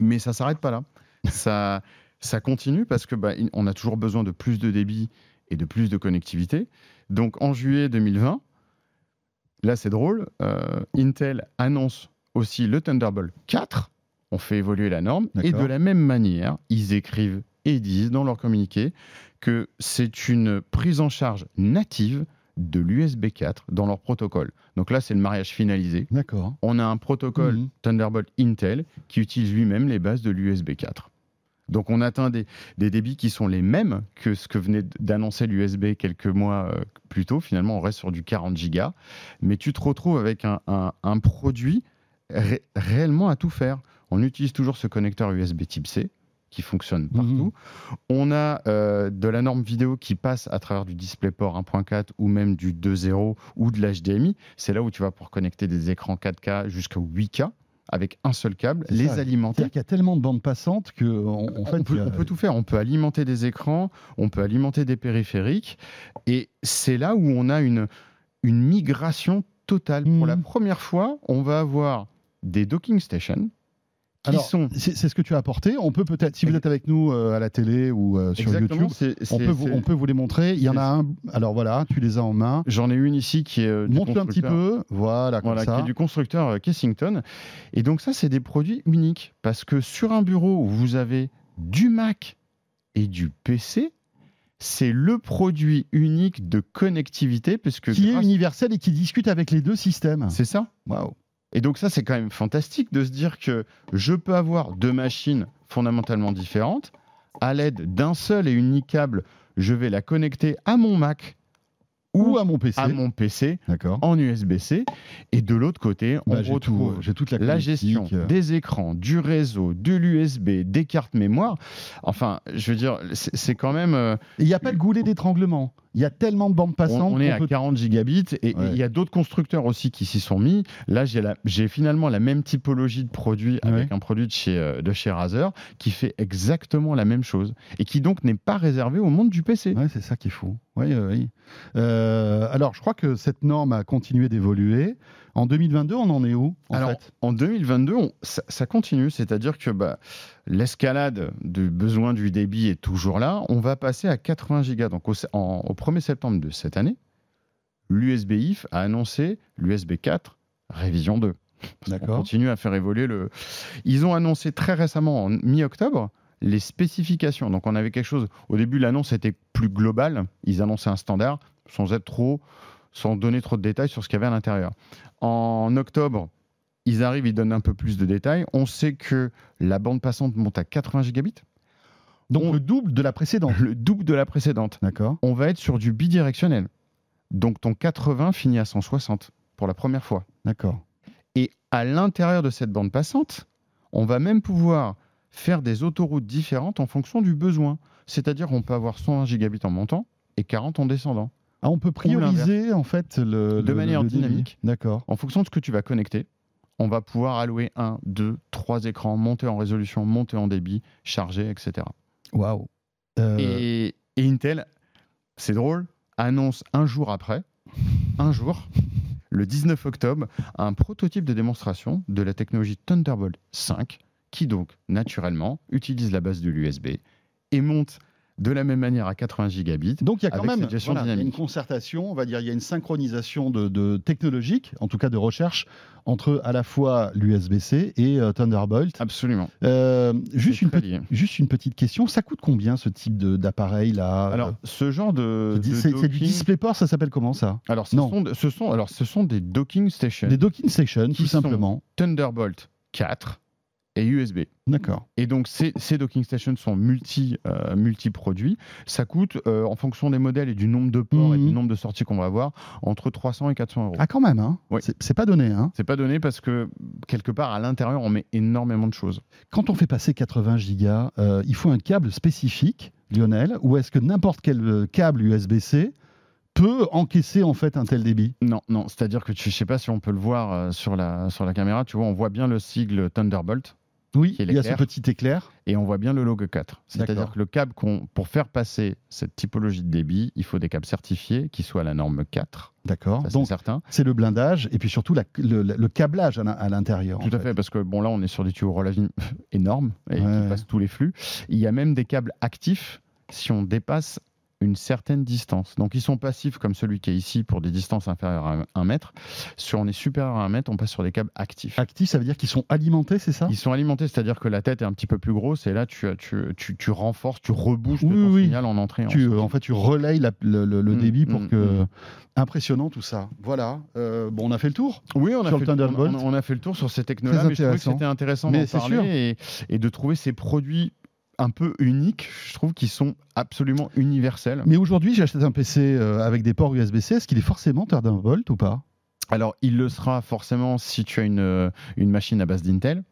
Mais ça s'arrête pas là. Ça, ça continue parce que bah, on a toujours besoin de plus de débit et de plus de connectivité. Donc en juillet 2020, là c'est drôle, euh, Intel annonce aussi le Thunderbolt 4. On fait évoluer la norme et de la même manière, ils écrivent et disent dans leur communiqué que c'est une prise en charge native de l'USB 4 dans leur protocole. Donc là, c'est le mariage finalisé. D'accord. On a un protocole Mhm. Thunderbolt Intel qui utilise lui-même les bases de l'USB 4. Donc on atteint des, des débits qui sont les mêmes que ce que venait d'annoncer l'USB quelques mois euh, plus tôt. Finalement, on reste sur du 40 Go. Mais tu te retrouves avec un, un- un produit ré- réellement à tout faire. On utilise toujours ce connecteur USB type C qui fonctionne partout. On a euh, de la norme vidéo qui passe à travers du DisplayPort 1.4 ou même du 2.0 ou de l'HDMI. C'est là où tu vas pouvoir connecter des écrans 4K jusqu'à 8K avec un seul câble, les ça. alimenter. Qu'il y a tellement de bandes passantes que, fait, on, peut, il y a- on peut tout faire. On peut alimenter des écrans, on peut alimenter des périphériques. Et c'est là où on a une, une migration totale. Pour la première fois, on va avoir des docking stations Alors, sont. c'est ce que tu as apporté. On peut peut-être, si vous êtes avec nous euh, à la télé ou euh, sur Exactement, YouTube, on peut, vous, c'est- on peut vous les montrer. Il y en a un. Alors voilà, tu les as en main. J'en ai une ici qui est. euh, du Montre-le un petit peu. Voilà, comme Voilà, ça. qui est du constructeur euh, Kessington. Et donc ça, c'est des produits uniques parce que sur un bureau où vous avez du Mac et du PC, c'est le produit unique de connectivité parce que Qui est universel et qui discute avec les deux systèmes. c'est ça. Waouh. Et donc ça, c'est quand même fantastique de se dire que je peux avoir deux machines fondamentalement différentes. À l'aide d'un seul et unique câble, je vais la connecter à mon Mac Ou à mon PC. à mon PC en USB-C. Et de l'autre côté, on Bah, tout, retrouve j'ai toute la, gestion euh. des écrans, du réseau, de l'USB, des cartes mémoire. Enfin, je veux dire, c'est quand même. euh, il n'y a pas le goulet d'étranglement. Il y a tellement de bandes passantes. on est à peut- 40 gigabits et Ouais. il y a d'autres constructeurs aussi qui s'y sont mis. Là, j'ai finalement la même typologie de produit avec un produit de chez, euh, de chez Razer qui fait exactement la même chose et qui donc n'est pas réservé au monde du PC. Ouais, c'est ça qui est fou. Oui, oui, oui. Euh, alors, je crois que cette norme a continué d'évoluer. En 2022, on en est où en Alors, fait? en 2022, on- ça, ça continue, c'est-à-dire que bah, l'escalade du besoin du débit est toujours là. On va passer à 80 gigas. Donc, au, en- au 1er septembre de cette année, l'USB-IF a annoncé l'USB 4 révision 2. On continue à faire évoluer le. Ils ont annoncé très récemment, en mi-octobre, les spécifications. Donc, on avait quelque chose. Au début, l'annonce était plus globale. Ils annonçaient un standard sans être trop, sans donner trop de détails sur ce qu'il y avait à l'intérieur. En octobre, ils arrivent, ils donnent un peu plus de détails. On sait que la bande passante monte à 80 gigabits, Donc, on- le double de la précédente. le double de la précédente. D'accord. On va être sur du bidirectionnel. Donc, ton 80 finit à 160 pour la première fois. D'accord. Et à l'intérieur de cette bande passante, on va même pouvoir faire des autoroutes différentes en fonction du besoin. C'est-à-dire on peut avoir 120 gigabits en montant et 40 en descendant. Ah, on peut prioriser en fait le, De le- manière le dynamique. D'accord. En fonction de ce que tu vas connecter, on va pouvoir allouer un, deux, trois écrans, monter en résolution, monter en débit, charger, etc. Waouh. Euh, Et, et Intel, c'est drôle, annonce un jour après, un jour, le 19 octobre, un prototype de démonstration de la technologie Thunderbolt 5, qui donc, naturellement, utilise la base de l'USB et monte de la même manière à 80 gigabits. Donc il y a quand même voilà, une concertation, on va dire, il y a une synchronisation de, de technologique, en tout cas de recherche, entre à la fois l'USB-C et euh, Thunderbolt. Absolument. Euh, juste, une petite- lié. juste une petite question, ça coûte combien ce type d'appareil là? Alors, ce genre de. De c'est du DisplayPort, ça s'appelle comment ça? Alors, ce Non. sont, ce sont, alors, ce sont des docking stations. Des docking stations, tout simplement. Thunderbolt 4 et USB. D'accord. Et donc ces, ces docking stations sont multi, euh, multi-produits. Ça coûte, euh, en fonction des modèles et du nombre de ports et Mhm. du nombre de sorties qu'on va avoir, entre 300 et 400 euros. Ah quand même, hein Oui. C'est- pas donné. Hein C'est pas donné parce que quelque part à l'intérieur on met énormément de choses. Quand on fait passer 80 gigas, euh, il faut un câble spécifique, Lionel, ou est-ce que n'importe quel câble USB-C peut encaisser en fait un tel débit? Non, non, c'est-à-dire que tu, je sais pas si on peut le voir euh, sur la, sur la caméra, tu vois, on voit bien le sigle Thunderbolt Oui, il y a ce petit éclair. et on voit bien le logo 4. C'est-à-dire que le câble, qu'on, pour faire passer cette typologie de débit, il faut des câbles certifiés qui soient à la norme 4, D'accord. ça c'est Donc certain. c'est le blindage et puis surtout la- le, le câblage à l'in- à l'intérieur. Tout à fait, parce que bon là on est sur des tuyaux relativement énormes et Ouais. qui passent tous les flux. Il y a même des câbles actifs si on dépasse une certaine distance. Donc ils sont passifs comme celui qui est ici pour des distances inférieures à 1 mètre. Si on est supérieur à 1 mètre, on passe sur des câbles actifs. Actif, ça veut dire qu'ils sont alimentés, c'est ça? Ils sont alimentés, c'est-à-dire que la tête est un petit peu plus grosse et là tu, tu, tu, tu renforces, tu rebouches Oui, ton oui. signal en entrée. en tu. En fait, tu relayes la- le, le- le Mm, débit pour mm, que. mm. Impressionnant tout ça. Voilà. Euh, bon, on a fait le tour. Oui, on a, sur fait le le, on, a fait le tour sur ces intéressant. c'était intéressant d'en parler et, et de trouver ces produits un peu uniques, je trouve, qui sont absolument universels. Mais aujourd'hui, j'achète un PC euh, avec des ports USB-C. Est-ce qu'il est forcément Thunderbolt ou pas? Alors, il le sera forcément si tu as une, euh, une machine à base d'Intel.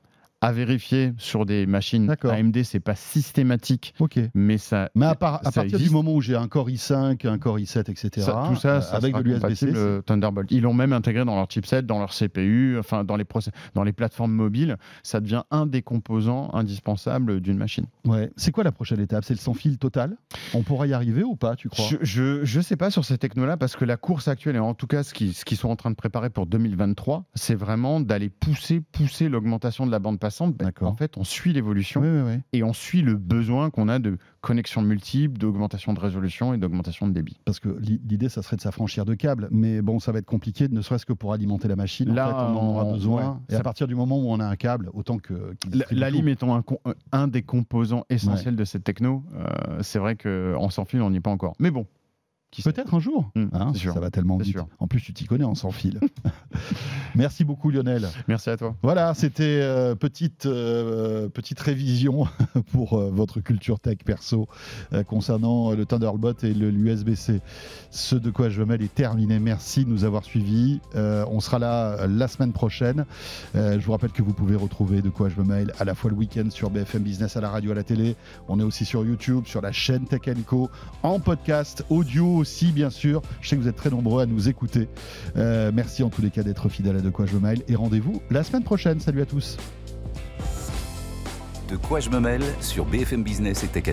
À vérifier sur des machines. AMD, c'est pas systématique, Ok. mais ça. Mais à, part- à ça partir du moment où j'ai un Core i5, un Core i7, etc., Ça- tout ça, euh, ça avec de l'USB-C, euh, Thunderbolt. Ils l'ont même intégré dans leur chipset, dans leur CPU, enfin dans les, dans les plateformes mobiles. Ça devient un des composants indispensables d'une machine. ouais. c'est quoi la prochaine étape? C'est le sans fil total? On pourra y arriver ou pas, tu crois? Je, je, je sais pas sur ces technos-là parce que la course actuelle et en tout cas ce qu'ils ce qu'ils sont en train de préparer pour 2023, c'est vraiment d'aller pousser pousser l'augmentation de la bande passante. En fait, on suit l'évolution Oui, oui, oui. et on suit le besoin qu'on a de connexions multiples, d'augmentation de résolution et d'augmentation de débit. Parce que l'i- l'idée, ça serait de s'affranchir de câbles. Mais bon, ça va être compliqué, ne serait-ce que pour alimenter la machine. En Là, fait, on en aura on- besoin. ouais, et à partir du moment où on a un câble, autant que. qu'il La, lime étant un, des composants essentiels de cette techno, euh, c'est vrai qu'en sans fil, on n'y est pas encore. Mais bon. Peut-être un jour. Mm, Hein, sûr. Ça va tellement vite. sûr. En plus, tu t'y connais en sans fil. Merci beaucoup, Lionel. Merci à toi. Voilà, c'était euh, petite, euh, petite révision pour euh, votre culture tech perso euh, concernant le Thunderbolt et l'USB-C. Ce de quoi je mêle est terminé. Merci de nous avoir suivis. On sera là la semaine prochaine. Je vous rappelle que vous pouvez retrouver de quoi je me mail à la fois le week-end sur BFM Business, à la radio, à la télé. On est aussi sur YouTube, sur la chaîne Tech Co, en podcast, audio aussi, bien sûr. Je sais que vous êtes très nombreux à nous écouter. Euh, merci en tous les cas d'être fidèles à De quoi je me mail et rendez-vous la semaine prochaine. Salut à tous. De quoi je me mêle sur BFM Business et Tech.